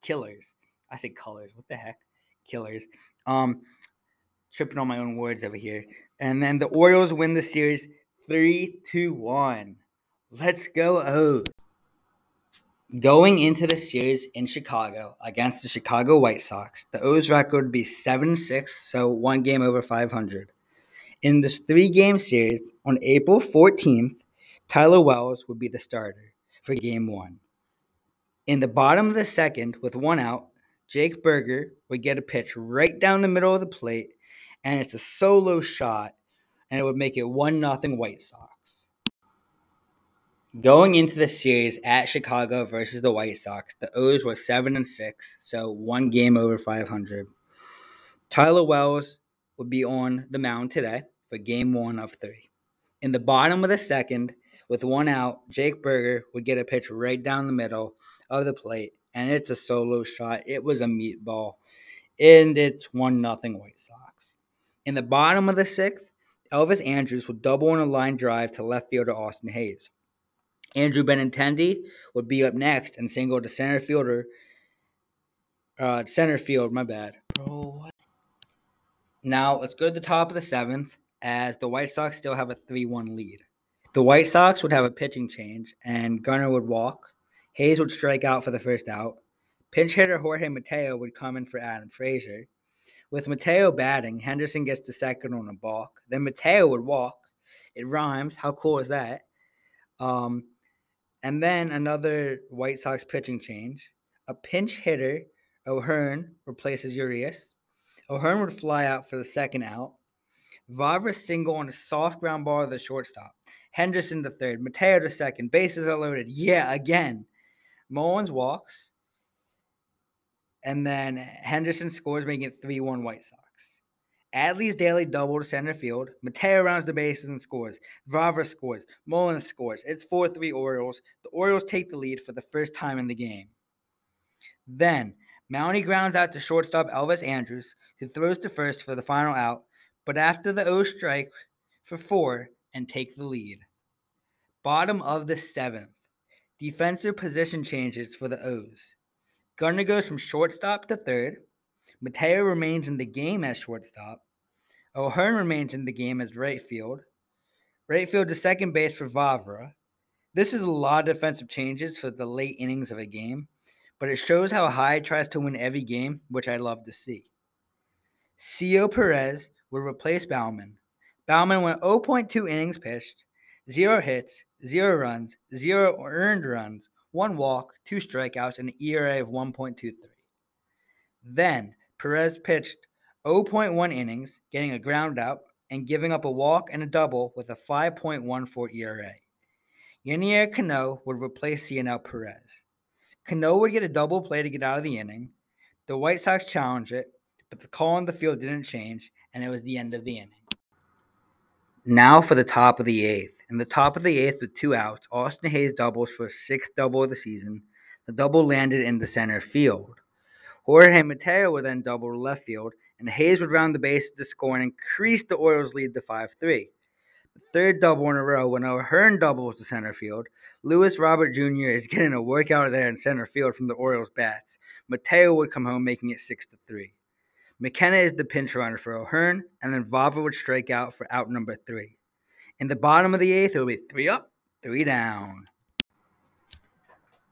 killers. I say colors. What the heck, killers. Um, tripping on my own words over here. And then the Orioles win the series three to one. Let's go O's. Going into the series in Chicago against the Chicago White Sox, the O's record would be 7 6, so one game over 500. In this three game series, on April 14th, Tyler Wells would be the starter for game one. In the bottom of the second, with one out, Jake Burger would get a pitch right down the middle of the plate, and it's a solo shot, and it would make it 1 0 White Sox. Going into the series at Chicago versus the White Sox, the O's were seven and six, so one game over 500. Tyler Wells would be on the mound today for Game One of three. In the bottom of the second, with one out, Jake Burger would get a pitch right down the middle of the plate, and it's a solo shot. It was a meatball, and it's one nothing White Sox. In the bottom of the sixth, Elvis Andrus would double on a line drive to left fielder Austin Hays. Andrew Benintendi would be up next and single to center fielder. Uh, center field, my bad. Now let's go to the top of the seventh, as the White Sox still have a 3 1 lead. The White Sox would have a pitching change, and Gunnar would walk. Hays would strike out for the first out. Pinch hitter Jorge Mateo would come in for Adam Frazier. With Mateo batting, Henderson gets to second on a balk. Then Mateo would walk. It rhymes. How cool is that? Um, and then another White Sox pitching change. A pinch hitter, O'Hearn, replaces Urias. O'Hearn would fly out for the second out. Vavra single on a soft ground ball to the shortstop. Henderson to third. Mateo to second. Bases are loaded. Yeah, again. Mullins walks. And then Henderson scores, making it 3 1 White Sox. Adley's daily double to center field. Mateo rounds the bases and scores. Vavra scores. Mullins scores. It's 4 3 Orioles. The Orioles take the lead for the first time in the game. Then, Mounty grounds out to shortstop Elvis Andrus, who throws to first for the final out, but after the O strike for four and take the lead. Bottom of the seventh. Defensive position changes for the O's. Gunnar goes from shortstop to third. Mateo remains in the game as shortstop. O'Hearn remains in the game as right field. Right field to second base for Vavra. This is a lot of defensive changes for the late innings of a game, but it shows how Hyde tries to win every game, which I love to see. Cio Perez would replace Baumann. Baumann went 0.2 innings pitched, zero hits, zero runs, zero earned runs, one walk, two strikeouts, and an ERA of 1.23. Then Perez pitched 0.1 innings, getting a ground out and giving up a walk and a double with a 5.14 ERA. Yennier Cano would replace Cionel Perez. Cano would get a double play to get out of the inning. The White Sox challenged it, but the call on the field didn't change, and it was the end of the inning. Now for the top of the eighth. In the top of the eighth with two outs, Austin Hays doubles for his sixth double of the season. The double landed in the center field. Jorge Mateo would then double to left field, and Hays would round the bases to score and increase the Orioles' lead to 5 3. The third double in a row when O'Hearn doubles to center field. Luis Robert Jr. is getting a workout there in center field from the Orioles' bats. Mateo would come home, making it 6 3. McKenna is the pinch runner for O'Hearn, and then Vavra would strike out for out number three. In the bottom of the eighth, it will be three up, three down.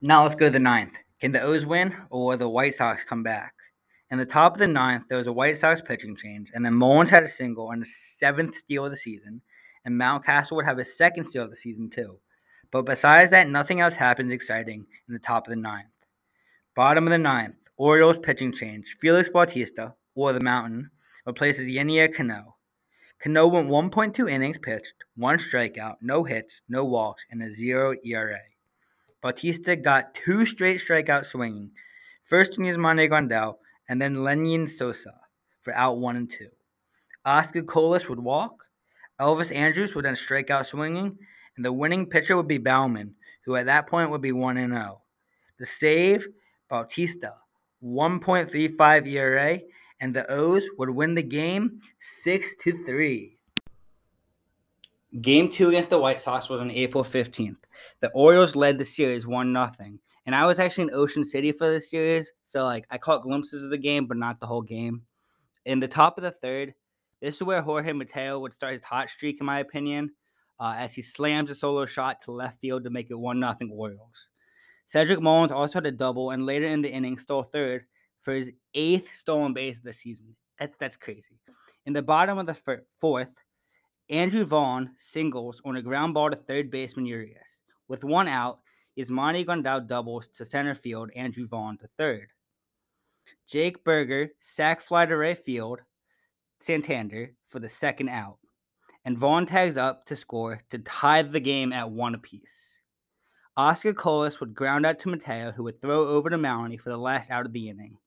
Now let's go to the ninth. Can the O's win, or will the White Sox come back? In the top of the ninth, there was a White Sox pitching change, and then Mullins had a single and his seventh steal of the season, and Mountcastle would have his second steal of the season too. But besides that, nothing else happens exciting in the top of the ninth. Bottom of the ninth, Orioles pitching change. Felix Bautista, or the Mountain, replaces Yennier Cano. Cano went 1.2 innings pitched, one strikeout, no hits, no walks, and a zero ERA. Bautista got two straight strikeouts swinging, first in Yasmani Grandal and then Lenyn Sosa for out one and two. Oscar Colas would walk, Elvis Andrus would then strike out swinging, and the winning pitcher would be Baumann, who at that point would be 1 0. The save, Bautista, 1.35 ERA, and the O's would win the game 6 to 3. Game 2 against the White Sox was on April 15th. The Orioles led the series 1 0. And I was actually in Ocean City for this series, so like I caught glimpses of the game, but not the whole game. In the top of the third, this is where Jorge Mateo would start his hot streak, in my opinion, uh, as he slams a solo shot to left field to make it 1 0 Orioles. Cedric Mullins also had a double and later in the inning stole third for his eighth stolen base of the season. That, that's crazy. In the bottom of the fir- fourth, Andrew Vaughn singles on a ground ball to third baseman Urias. With one out, Yasmani Grandal doubles to center field, Andrew Vaughn to third. Jake Burger sac fly to right field, Santander for the second out. And Vaughn tags up to score to tie the game at one apiece. Oscar Colas would ground out to Mateo, who would throw over to Maloney for the last out of the inning.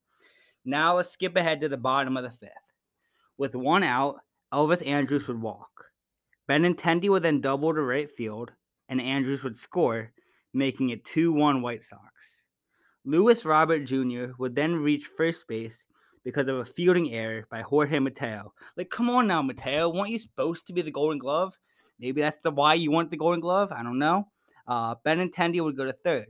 Now let's skip ahead to the bottom of the fifth. With one out, Elvis Andrus would walk. Benintendi would then double to right field, and Andrus would score, making it 2 1 White Sox. Luis Robert Jr. would then reach first base because of a fielding error by Jorge Mateo. Like, come on now, Mateo. Weren't you supposed to be the Golden Glove? Maybe that's the why you want the Golden Glove. I don't know. Uh, Benintendi would go to third.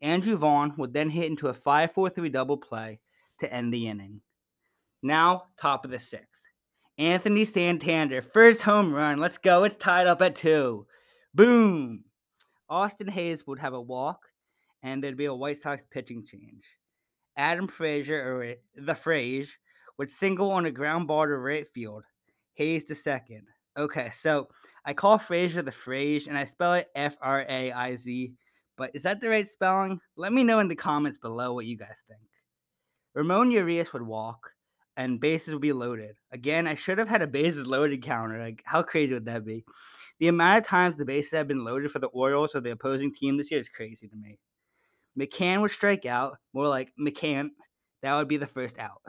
Andrew Vaughn would then hit into a 5 4 3 double play to end the inning. Now, top of the sixth. Anthony Santander, first home run. Let's go. It's tied up at two. Boom. Austin Hays would have a walk, and there'd be a White Sox pitching change. Adam Frazier, or the Frazier, would single on a ground ball to right field. Hays to second. Okay, so I call Frazier the Frage, and I spell it F R A I Z. But is that the right spelling? Let me know in the comments below what you guys think. Ramon Urias would walk, and bases would be loaded. Again, I should have had a bases loaded counter. Like, how crazy would that be? The amount of times the bases have been loaded for the Orioles or the opposing team this year is crazy to me. McCann would strike out, more like McCann. That would be the first out.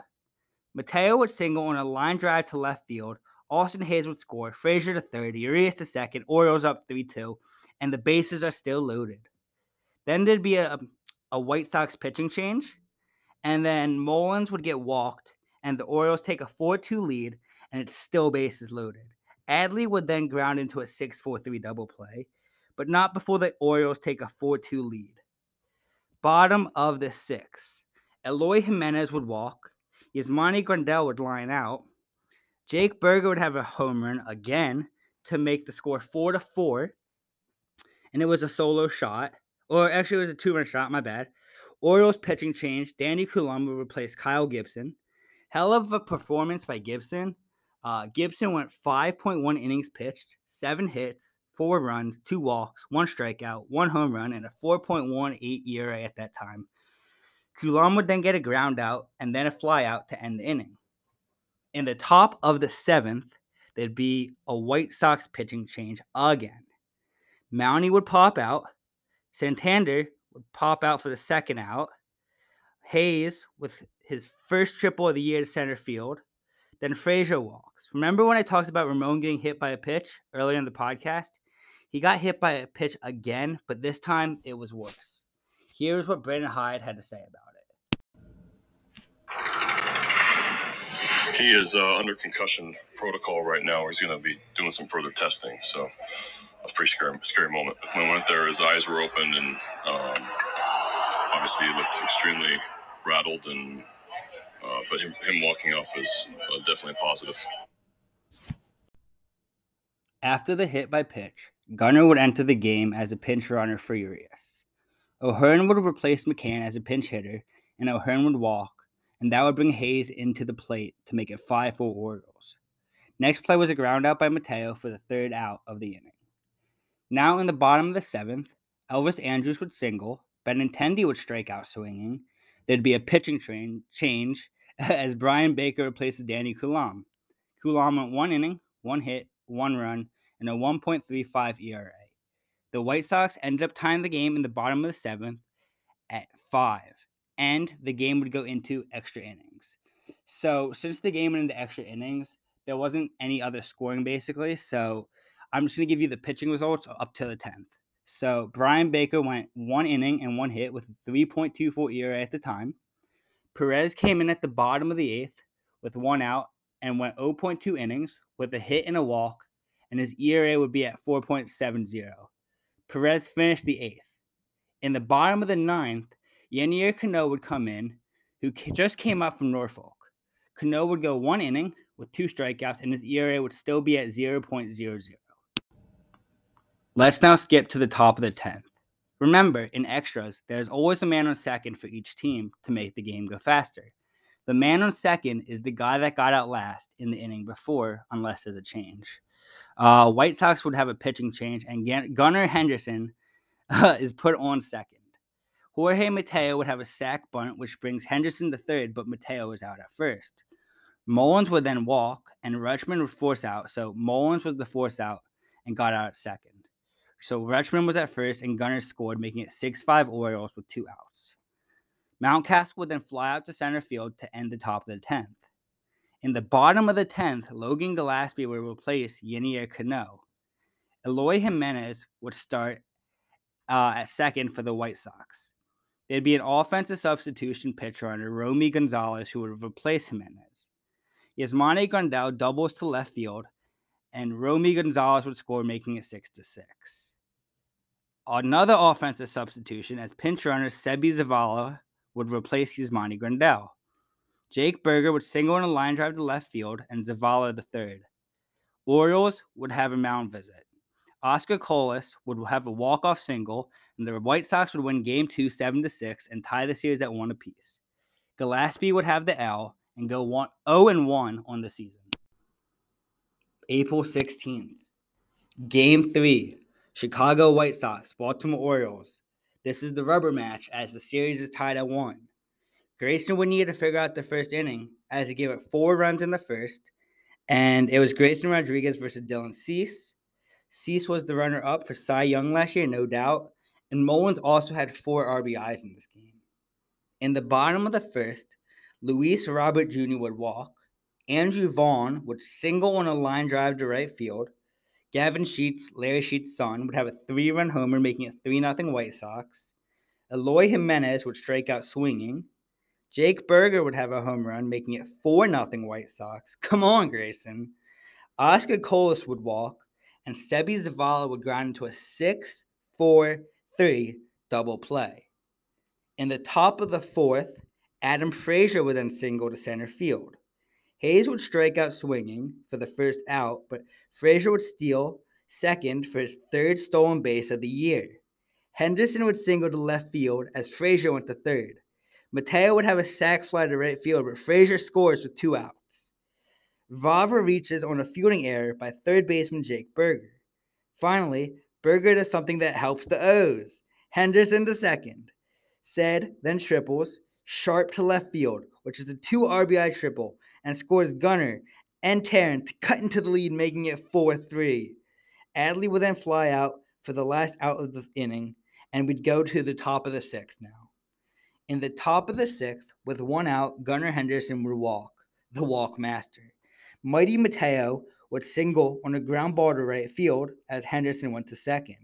Mateo would single on a line drive to left field. Austin Hays would score. Frazier to third. Urias to second. Orioles up 3 2. And the bases are still loaded. Then there'd be a, um, a White Sox pitching change. And then Mullins would get walked. And the Orioles take a 4 2 lead. And it's still bases loaded. Adley would then ground into a 6 4 3 double play. But not before the Orioles take a 4 2 lead. Bottom of the sixth. Eloy Jimenez would walk. Yasmani Grandal would line out. Jake Burger would have a home run again to make the score four to four. And it was a solo shot. Or actually it was a two-run shot, my bad. Orioles pitching change. Danny Coulombe would replace Kyle Gibson. Hell of a performance by Gibson. Uh, Gibson went 5.1 innings pitched, seven hits, four runs, two walks, one strikeout, one home run, and a 4.18 ERA at that time. Coulombe would then get a ground out and then a fly out to end the inning. In the top of the seventh, there'd be a White Sox pitching change again. Mounty would pop out. Santander would pop out for the second out. Hays with his first triple of the year to center field. Then Frazier walks. Remember when I talked about Ramon getting hit by a pitch earlier in the podcast? He got hit by a pitch again, but this time it was worse. Here's what Brandon Hyde had to say about it. He is uh, under concussion protocol right now. He's going to be doing some further testing. So, a pretty scary, scary moment. When I went there, his eyes were open, and um, obviously he looked extremely rattled. And uh, but him, him walking off is uh, definitely positive. After the hit by pitch, Gunnar would enter the game as a pinch runner for Urias. O'Hearn would replace McCann as a pinch hitter, and O'Hearn would walk, and that would bring Hays into the plate to make it 5 4 Orioles. Next play was a ground out by Mateo for the third out of the inning. Now in the bottom of the seventh, Elvis Andrus would single, Benintendi would strike out swinging. There'd be a pitching change as Bryan Baker replaces Danny Coulombe. Coulombe went one inning, one hit, one run, and a 1.35 ERA. The White Sox ended up tying the game in the bottom of the seventh at five, and the game would go into extra innings. So, since the game went into extra innings, there wasn't any other scoring basically. So, I'm just going to give you the pitching results up to the 10th. So, Bryan Baker went one inning and one hit with a 3.24 ERA at the time. Perez came in at the bottom of the eighth with one out and went 0.2 innings with a hit and a walk and his ERA would be at 4.70. Perez finished the eighth. In the bottom of the ninth, Yennier Cano would come in, who just came up from Norfolk. Cano would go one inning with two strikeouts, and his ERA would still be at 0.00. Let's now skip to the top of the 10th. Remember, in extras, there's always a man on second for each team to make the game go faster. The man on second is the guy that got out last in the inning before, unless there's a change. Uh, White Sox would have a pitching change, and Gunnar Henderson uh, is put on second. Jorge Mateo would have a sac bunt, which brings Henderson to third, but Mateo is out at first. Mullins would then walk, and Rutschman would force out, so Mullins was the force out and got out at second. So Rutschman was at first, and Gunnar scored, making it 6 5 Orioles with two outs. Mountcastle would then fly out to center field to end the top of the 10th. In the bottom of the 10th, Logan Gillaspie would replace Yennier Cano. Eloy Jimenez would start uh, at second for the White Sox. There'd be an offensive substitution pitcher under Romy Gonzalez who would replace Jimenez. Yasmani Grandal doubles to left field, and Romy Gonzalez would score, making it 6 to 6. Another offensive substitution as pinch runner Seby Zavala would replace Yasmani Grandal. Jake Burger would single in a line drive to left field, and Zavala the third. Orioles would have a mound visit. Oscar Colas would have a walk-off single, and the White Sox would win Game Two, seven to six, and tie the series at one apiece. Gillaspie would have the L and go one, 0 and 1 on the season. April 16th, Game 3, Chicago White Sox, Baltimore Orioles. This is the rubber match as the series is tied at 1. Grayson would need to figure out the first inning as he gave up four runs in the first, and it was Grayson Rodriguez versus Dylan Cease. Cease was the runner up for Cy Young last year, no doubt, and Mullins also had four RBIs in this game. In the bottom of the first, Luis Robert Jr. would walk, Andrew Vaughn would single on a line drive to right field. Gavin Sheets, Larry Sheets' son, would have a three run homer, making it 3 0 White Sox. Eloy Jimenez would strike out swinging. Jake Burger would have a home run, making it 4 0 White Sox. Come on, Grayson. Oscar Colas would walk, and Seby Zavala would grind into a 6 4 3 double play. In the top of the fourth, Adam Frazier would then single to center field. Hays would strike out swinging for the first out, but Frazier would steal second for his third stolen base of the year. Henderson would single to left field as Frazier went to third. Mateo would have a sac fly to right field, but Frazier scores with two outs. Vavra reaches on a fielding error by third baseman Jake Burger. Finally, Burger does something that helps the O's. Henderson to second. Ced then triples, sharp to left field, which is a two RBI triple, and scores Gunnar and Terrin to cut into the lead, making it 4 3. Adley would then fly out for the last out of the inning, and we'd go to the top of the sixth now. In the top of the sixth, with one out, Gunnar Henderson would walk, the walk master. Mighty Mateo would single on a ground ball to right field as Henderson went to second.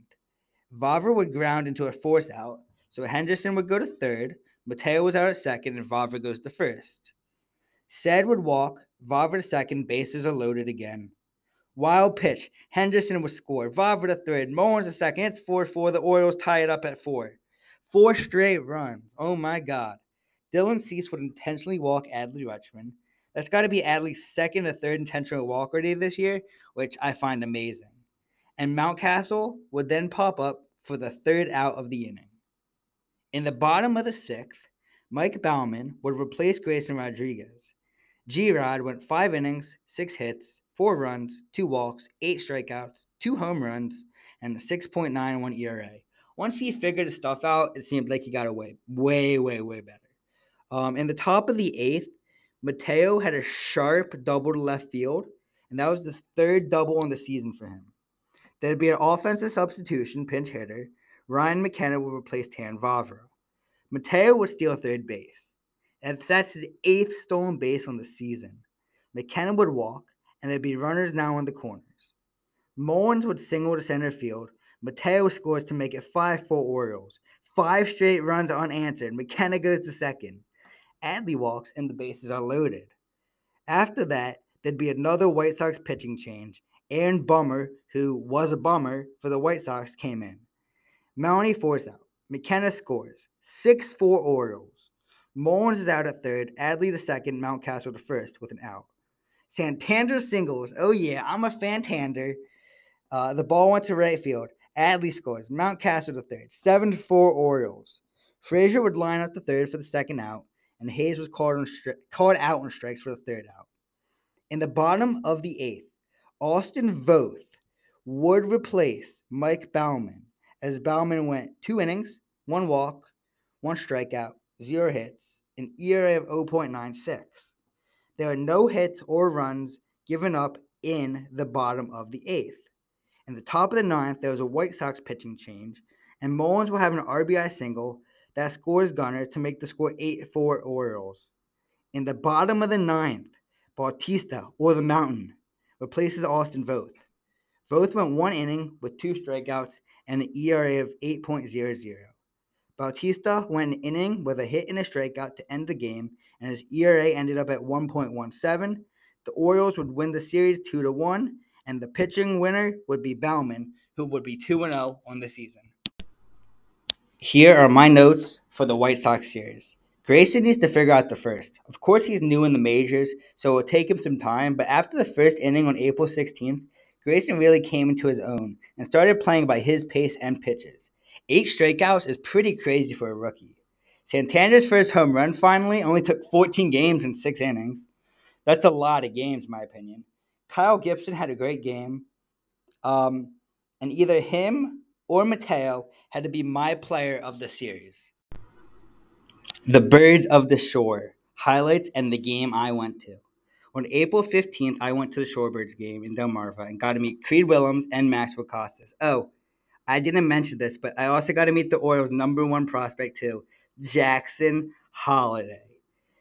Vavra would ground into a force out, so Henderson would go to third, Mateo was out at second, and Vavra goes to first. Ced would walk, Vavra to second, bases are loaded again. Wild pitch. Henderson would score. Vavra to third. Mullins to second. It's 4 4. The Orioles tie it up at four. Four straight runs. Oh my God. Dylan Cease would intentionally walk Adley Rutschman. That's got to be Adley's second or third intentional walker day this year, which I find amazing. And Mountcastle would then pop up for the third out of the inning. In the bottom of the sixth, Mike Baumann would replace Grayson Rodriguez. G Rod went five innings, six hits, four runs, two walks, eight strikeouts, two home runs, and a 6.91 ERA. Once he figured his stuff out, it seemed like he got away way, way, way better. Um, in the top of the eighth, Mateo had a sharp double to left field, and that was the third double on the season for him. There'd be an offensive substitution pinch hitter. Ryan McKenna would replace Tan Vavra. Mateo would steal third base. And that's his eighth stolen base on the season. McKenna would walk, and there'd be runners now in the corners. Mullins would single to center field. Mateo scores to make it 5 4 Orioles. Five straight runs unanswered. McKenna goes to second. Adley walks, and the bases are loaded. After that, there'd be another White Sox pitching change. Aaron Bummer, who was a bummer for the White Sox, came in. Melanie force out. McKenna scores. 6 4 Orioles. Mullins is out at third. Adley the second. Mountcastle the first with an out. Santander singles. Oh, yeah, I'm a Fantander. Uh, the ball went to right field. Adley scores. Mountcastle the third. 7 to 4 Orioles. Frazier would line up the third for the second out, and Hays was called, on stri- called out on strikes for the third out. In the bottom of the eighth, Austin Voth would replace Mike Baumann as Baumann went two innings, one walk, one strikeout, zero hits, an ERA of 0.96. There are no hits or runs given up in the bottom of the eighth. In the top of the ninth, there was a White Sox pitching change, and Mullins will have an RBI single that scores Gunnar to make the score 8 4 Orioles. In the bottom of the ninth, Bautista, or the Mountain, replaces Austin Voth. Voth went one inning with two strikeouts and an ERA of 8.00. Bautista went an inning with a hit and a strikeout to end the game, and his ERA ended up at 1.17. The Orioles would win the series 2 to 1, and the pitching winner would be Baumann, who would be 2 0 on the season. Here are my notes for the White Sox series. Grayson needs to figure out the first. Of course, he's new in the majors, so it will take him some time, but after the first inning on April 16th, Grayson really came into his own and started playing by his pace and pitches. Eight strikeouts is pretty crazy for a rookie. Santander's first home run finally only took 14 games and six innings. That's a lot of games, in my opinion. Kyle Gibson had a great game. Um, and either him or Mateo had to be my player of the series. The Birds of the Shore highlights and the game I went to. On April 15th, I went to the Shorebirds game in Delmarva and got to meet Creed Willems and Maxwell Costes. Oh, I didn't mention this, but I also got to meet the Orioles' number one prospect too, Jackson Holliday.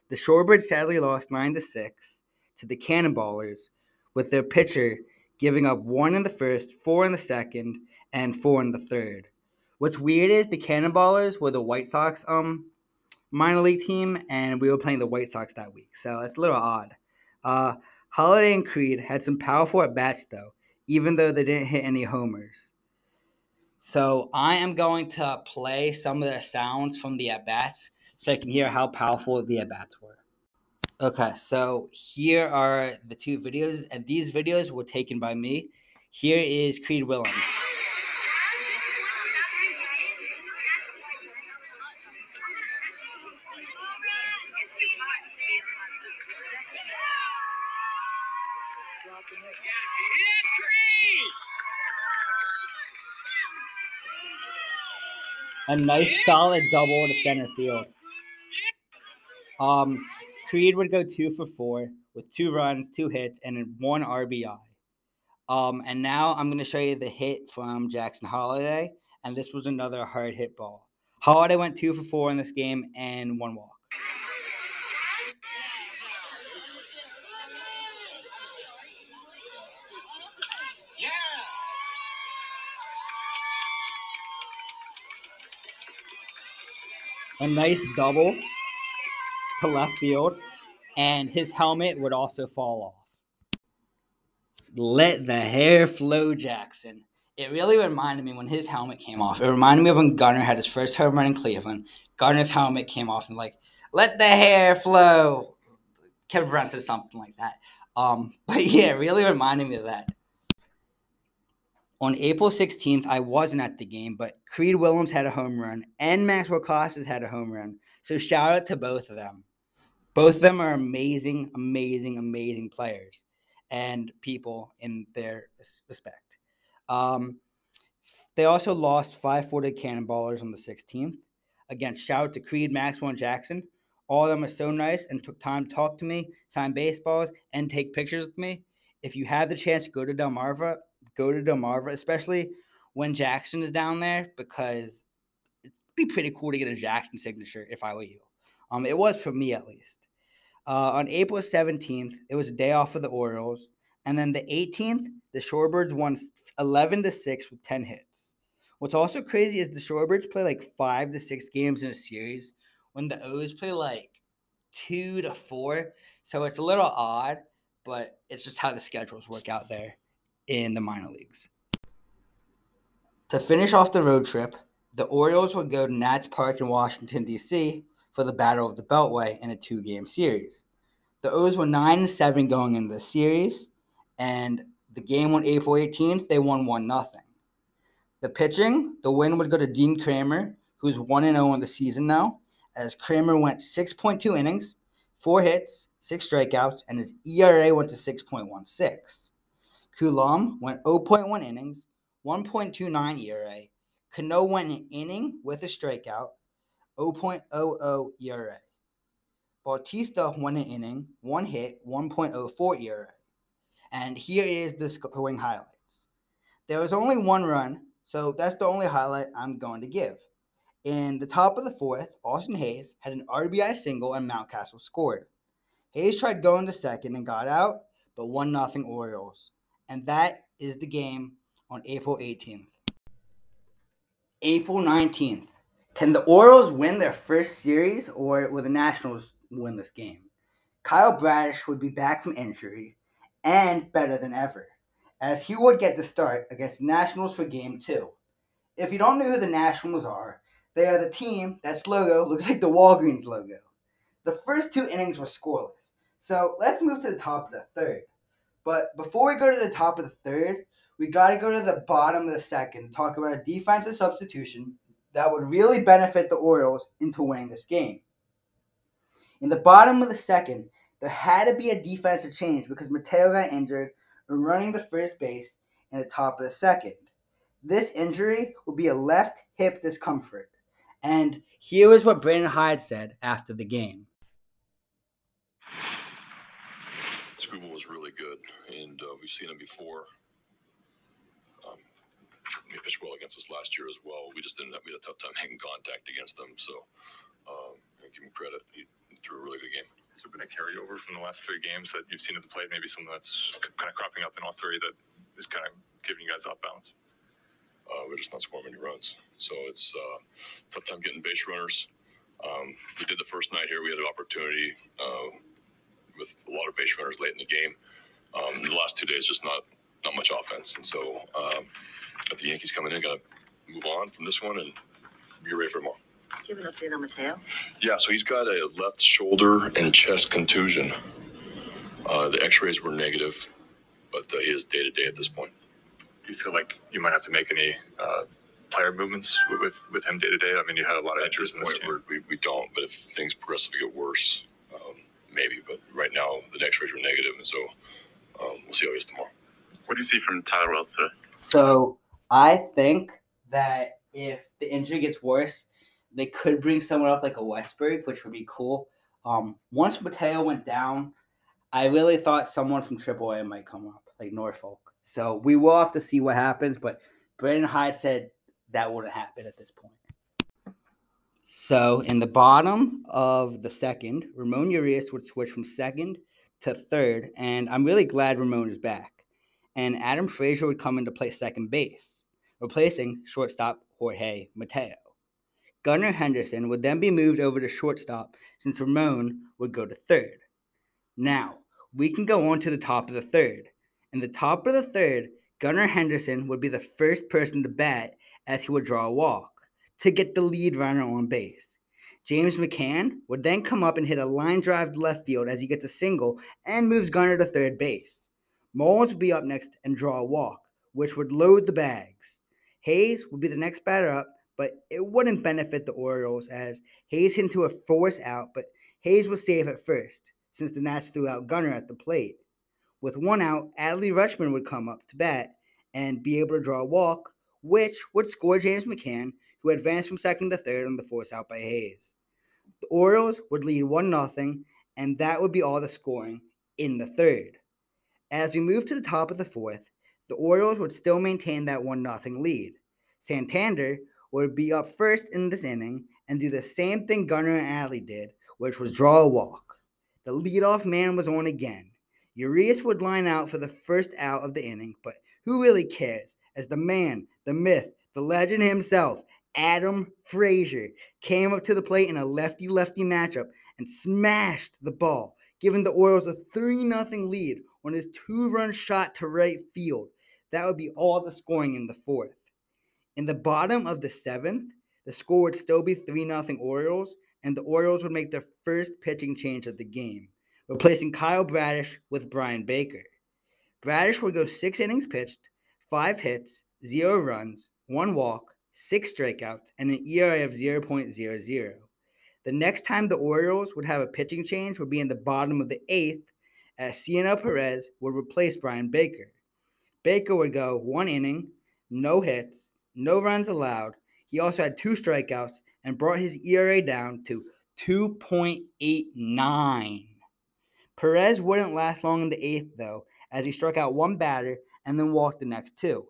The Shorebirds sadly lost nine to six to the Cannonballers, with their pitcher giving up one in the first, four in the second, and four in the third. What's weird is the Cannonballers were the White Sox um minor league team, and we were playing the White Sox that week, so it's a little odd. Uh, Holliday and Creed had some powerful at bats though, even though they didn't hit any homers. So I am going to play some of the sounds from the at bats so I can hear how powerful the at bats were. Okay, so here are the two videos, and these videos were taken by me. Here is Creed Willems. A nice solid double to center field. Um, Creed would go two for four with two runs, two hits, and one RBI. Um, and now I'm going to show you the hit from Jackson Holliday, and this was another hard hit ball. Holliday went two for four in this game and one walk. A nice double to left field, and his helmet would also fall off. Let the hair flow, Jackson. It really reminded me when his helmet came off. It reminded me of when Gunnar had his first home run in Cleveland. Gunnar's helmet came off and like, let the hair flow. Kevin Brown said something like that. Um, but yeah, it really reminded me of that. On April 16th, I wasn't at the game, but Creed Willems had a home run and Maxwell Costes had a home run. So shout out to both of them. Both of them are amazing, amazing, amazing players and people in their respect. Um, they also lost 5 4 to Cannonballers on the 16th. Again, shout out to Creed, Maxwell, and Jackson. All of them are so nice and took time to talk to me, sign baseballs, and take pictures with me. If you have the chance to go to Delmarva, go to Delmarva, especially when Jackson is down there, because it'd be pretty cool to get a Jackson signature if I were you. Um, it was for me at least. Uh, on April 17th, it was a day off for the Orioles. And then the 18th, the Shorebirds won 11 to 6 with 10 hits. What's also crazy is the Shorebirds play like five to six games in a series when the O's play like two to four. So it's a little odd, but it's just how the schedules work out there in the minor leagues. To finish off the road trip, the Orioles would go to Nats Park in Washington, D.C. for the Battle of the Beltway in a two game series. The O's were 9 and 7 going into the series, and the game on April 18th, they won 1 0. The pitching, the win would go to Dean Kremer, who's 1 0 in the season now, as Kremer went 6.2 innings, 4 hits, 6 strikeouts, and his ERA went to 6.16. Coulombe went 0.1 innings, 1.29 ERA. Cano went an inning with a strikeout, 0.00 ERA. Bautista won an inning, one hit, 1.04 ERA. And here is the scoring highlights. There was only one run, so that's the only highlight I'm going to give. In the top of the fourth, Austin Hays had an RBI single and Mountcastle scored. Hays tried going to second and got out, but 1 0 Orioles. And that is the game on April 18th. April 19th. Can the Orioles win their first series or will the Nationals win this game? Kyle Bradish would be back from injury and better than ever, as he would get the start against the Nationals for game two. If you don't know who the Nationals are, they are the team that's logo looks like the Walgreens logo. The first two innings were scoreless. So let's move to the top of the third. But before we go to the top of the third, we got to go to the bottom of the second talk about a defensive substitution that would really benefit the Orioles into winning this game. In the bottom of the second, there had to be a defensive change because Mateo got injured and running to first base in the top of the second. This injury will be a left hip discomfort. And here is what Brandon Hyde said after the game. Scuba was really good, and uh, we've seen him before. Um, he pitched well against us last year as well. We just didn't have, we had a tough time making contact against them, so um, I give him credit. He, threw a really good game. Has there been a carryover from the last three games that you've seen at the plate? Maybe something that's kind of cropping up in all three that is kind of giving you guys off balance. Uh, we're just not scoring many runs, so it's uh, tough time getting base runners. Um, we did the first night here. We had an opportunity uh, with a lot of base runners late in the game. Um, the last two days, just not not much offense, and so um, if the Yankees coming in, got to move on from this one and be ready for tomorrow. Do you have an update on Mateo? Yeah, so he's got a left shoulder and chest contusion. Uh, the X-rays were negative, but uh, he is day to day at this point. Do you feel like you might have to make any uh, player movements with, with with him day to day? I mean, you had a lot of injuries this in this point, team. we're, we we don't. But if things progressively get worse, um, maybe. But right now, the X-rays were negative, and so um, we'll see how he is tomorrow. What do you see from Tyler Wells today? So I think that if the injury gets worse, they could bring someone up like a Westburg, which would be cool. Um, once Mateo went down, I really thought someone from AAA might come up, like Norfolk. So we will have to see what happens, but Brandon Hyde said that wouldn't happen at this point. So in the bottom of the second, Ramon Urias would switch from second to third, and I'm really glad Ramon is back. And Adam Frazier would come in to play second base, replacing shortstop Jorge Mateo. Gunnar Henderson would then be moved over to shortstop since Ramon would go to third. Now, we can go on to the top of the third. In the top of the third, Gunnar Henderson would be the first person to bat as he would draw a walk to get the lead runner on base. James McCann would then come up and hit a line drive to left field as he gets a single and moves Gunnar to third base. Mullins would be up next and draw a walk, which would load the bags. Hays would be the next batter up, but it wouldn't benefit the Orioles as Hays hit into a force out, but Hays was safe at first since the Nats threw out Gunnar at the plate. With one out, Adley Rutschman would come up to bat and be able to draw a walk, which would score James McCann, who advanced from second to third on the force out by Hays. The Orioles would lead 1 0, and that would be all the scoring in the third. As we move to the top of the fourth, the Orioles would still maintain that 1 0 lead. Santander would be up first in this inning and do the same thing Gunnar and Adley did, which was draw a walk. The leadoff man was on again. Urias would line out for the first out of the inning, but who really cares? As the man, the myth, the legend himself, Adam Frazier, came up to the plate in a lefty lefty matchup and smashed the ball, giving the Orioles a 3 0 lead on his two run shot to right field. That would be all the scoring in the fourth. In the bottom of the seventh, the score would still be 3 0 Orioles, and the Orioles would make their first pitching change of the game, replacing Kyle Bradish with Bryan Baker. Bradish would go six innings pitched, five hits, zero runs, one walk, six strikeouts, and an ERA of 0.00. The next time the Orioles would have a pitching change would be in the bottom of the eighth, as Cionel Perez would replace Bryan Baker. Baker would go one inning, no hits, no runs allowed. He also had two strikeouts and brought his ERA down to 2.89. Perez wouldn't last long in the eighth, though, as he struck out one batter and then walked the next two.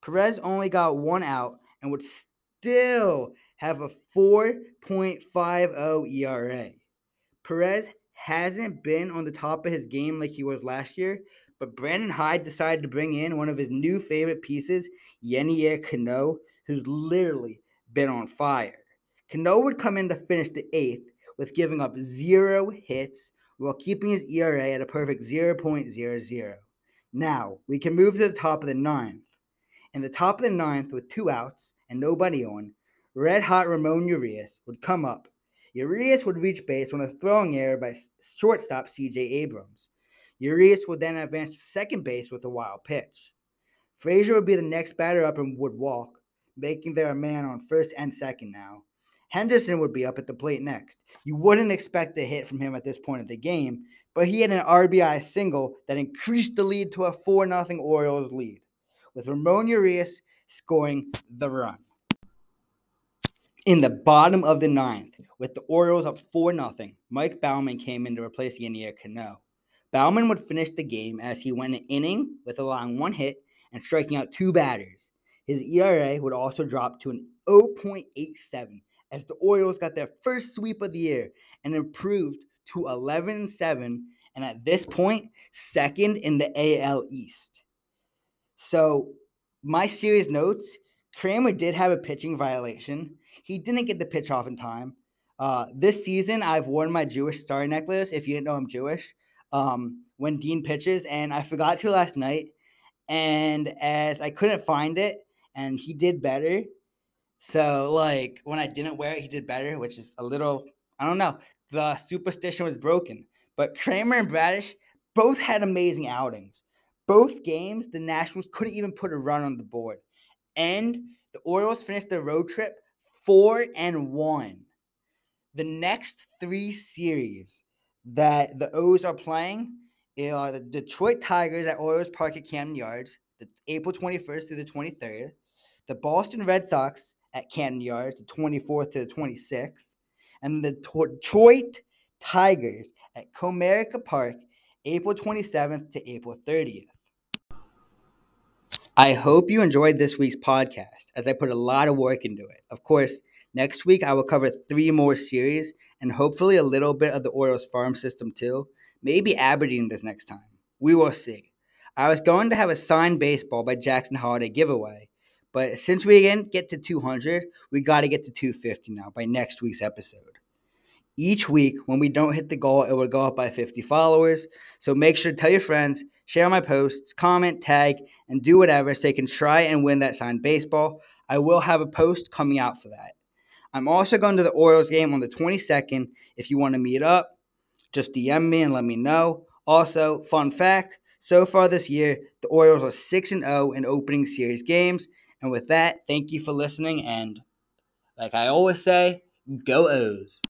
Perez only got one out and would still have a 4.50 ERA. Perez hasn't been on the top of his game like he was last year, but Brandon Hyde decided to bring in one of his new favorite pieces, Yennier Cano, who's literally been on fire. Cano would come in to finish the eighth with giving up zero hits while keeping his ERA at a perfect 0.00. Now, we can move to the top of the ninth. In the top of the ninth, with two outs and nobody on, red hot Ramon Urias would come up. Urias would reach base on a throwing error by shortstop CJ Abrams. Urias would then advance to second base with a wild pitch. Frazier would be the next batter up and would walk, making there a man on first and second now. Henderson would be up at the plate next. You wouldn't expect a hit from him at this point of the game, but he had an RBI single that increased the lead to a 4 0 Orioles lead, with Ramon Urias scoring the run. In the bottom of the ninth, with the Orioles up 4 0, Mike Baumann came in to replace Yennier Cano. Baumann would finish the game as he went an inning with allowing one hit and striking out two batters. His ERA would also drop to an 0.87 as the Orioles got their first sweep of the year and improved to 11 7 and at this point, second in the AL East. So, my series notes Kremer did have a pitching violation. He didn't get the pitch off in time. Uh, this season, I've worn my Jewish star necklace. If you didn't know I'm Jewish, um, when Dean pitches, and I forgot to last night. And as I couldn't find it, and he did better, so like when I didn't wear it, he did better, which is a little I don't know. The superstition was broken. But Kremer and Bradish both had amazing outings. Both games, the Nationals couldn't even put a run on the board. And the Orioles finished their road trip four and one. The next three series that the O's are playing are the Detroit Tigers at Orioles Park at Camden Yards, the April 21st through the 23rd, the Boston Red Sox at Camden Yards, the 24th to the 26th, and the Detroit Tigers at Comerica Park, April 27th to April 30th. I hope you enjoyed this week's podcast as I put a lot of work into it. Of course, next week I will cover three more series and hopefully a little bit of the Orioles farm system too. Maybe Aberdeen this next time. We will see. I was going to have a signed baseball by Jackson Holliday giveaway, but since we didn't get to 200, we got to get to 250 now by next week's episode. Each week, when we don't hit the goal, it will go up by 50 followers. So make sure to tell your friends, share my posts, comment, tag, and do whatever so they can try and win that signed baseball. I will have a post coming out for that. I'm also going to the Orioles game on the 22nd. If you want to meet up, just DM me and let me know. Also, fun fact so far this year, the Orioles are 6 and 0 in opening series games. And with that, thank you for listening. And like I always say, go O's.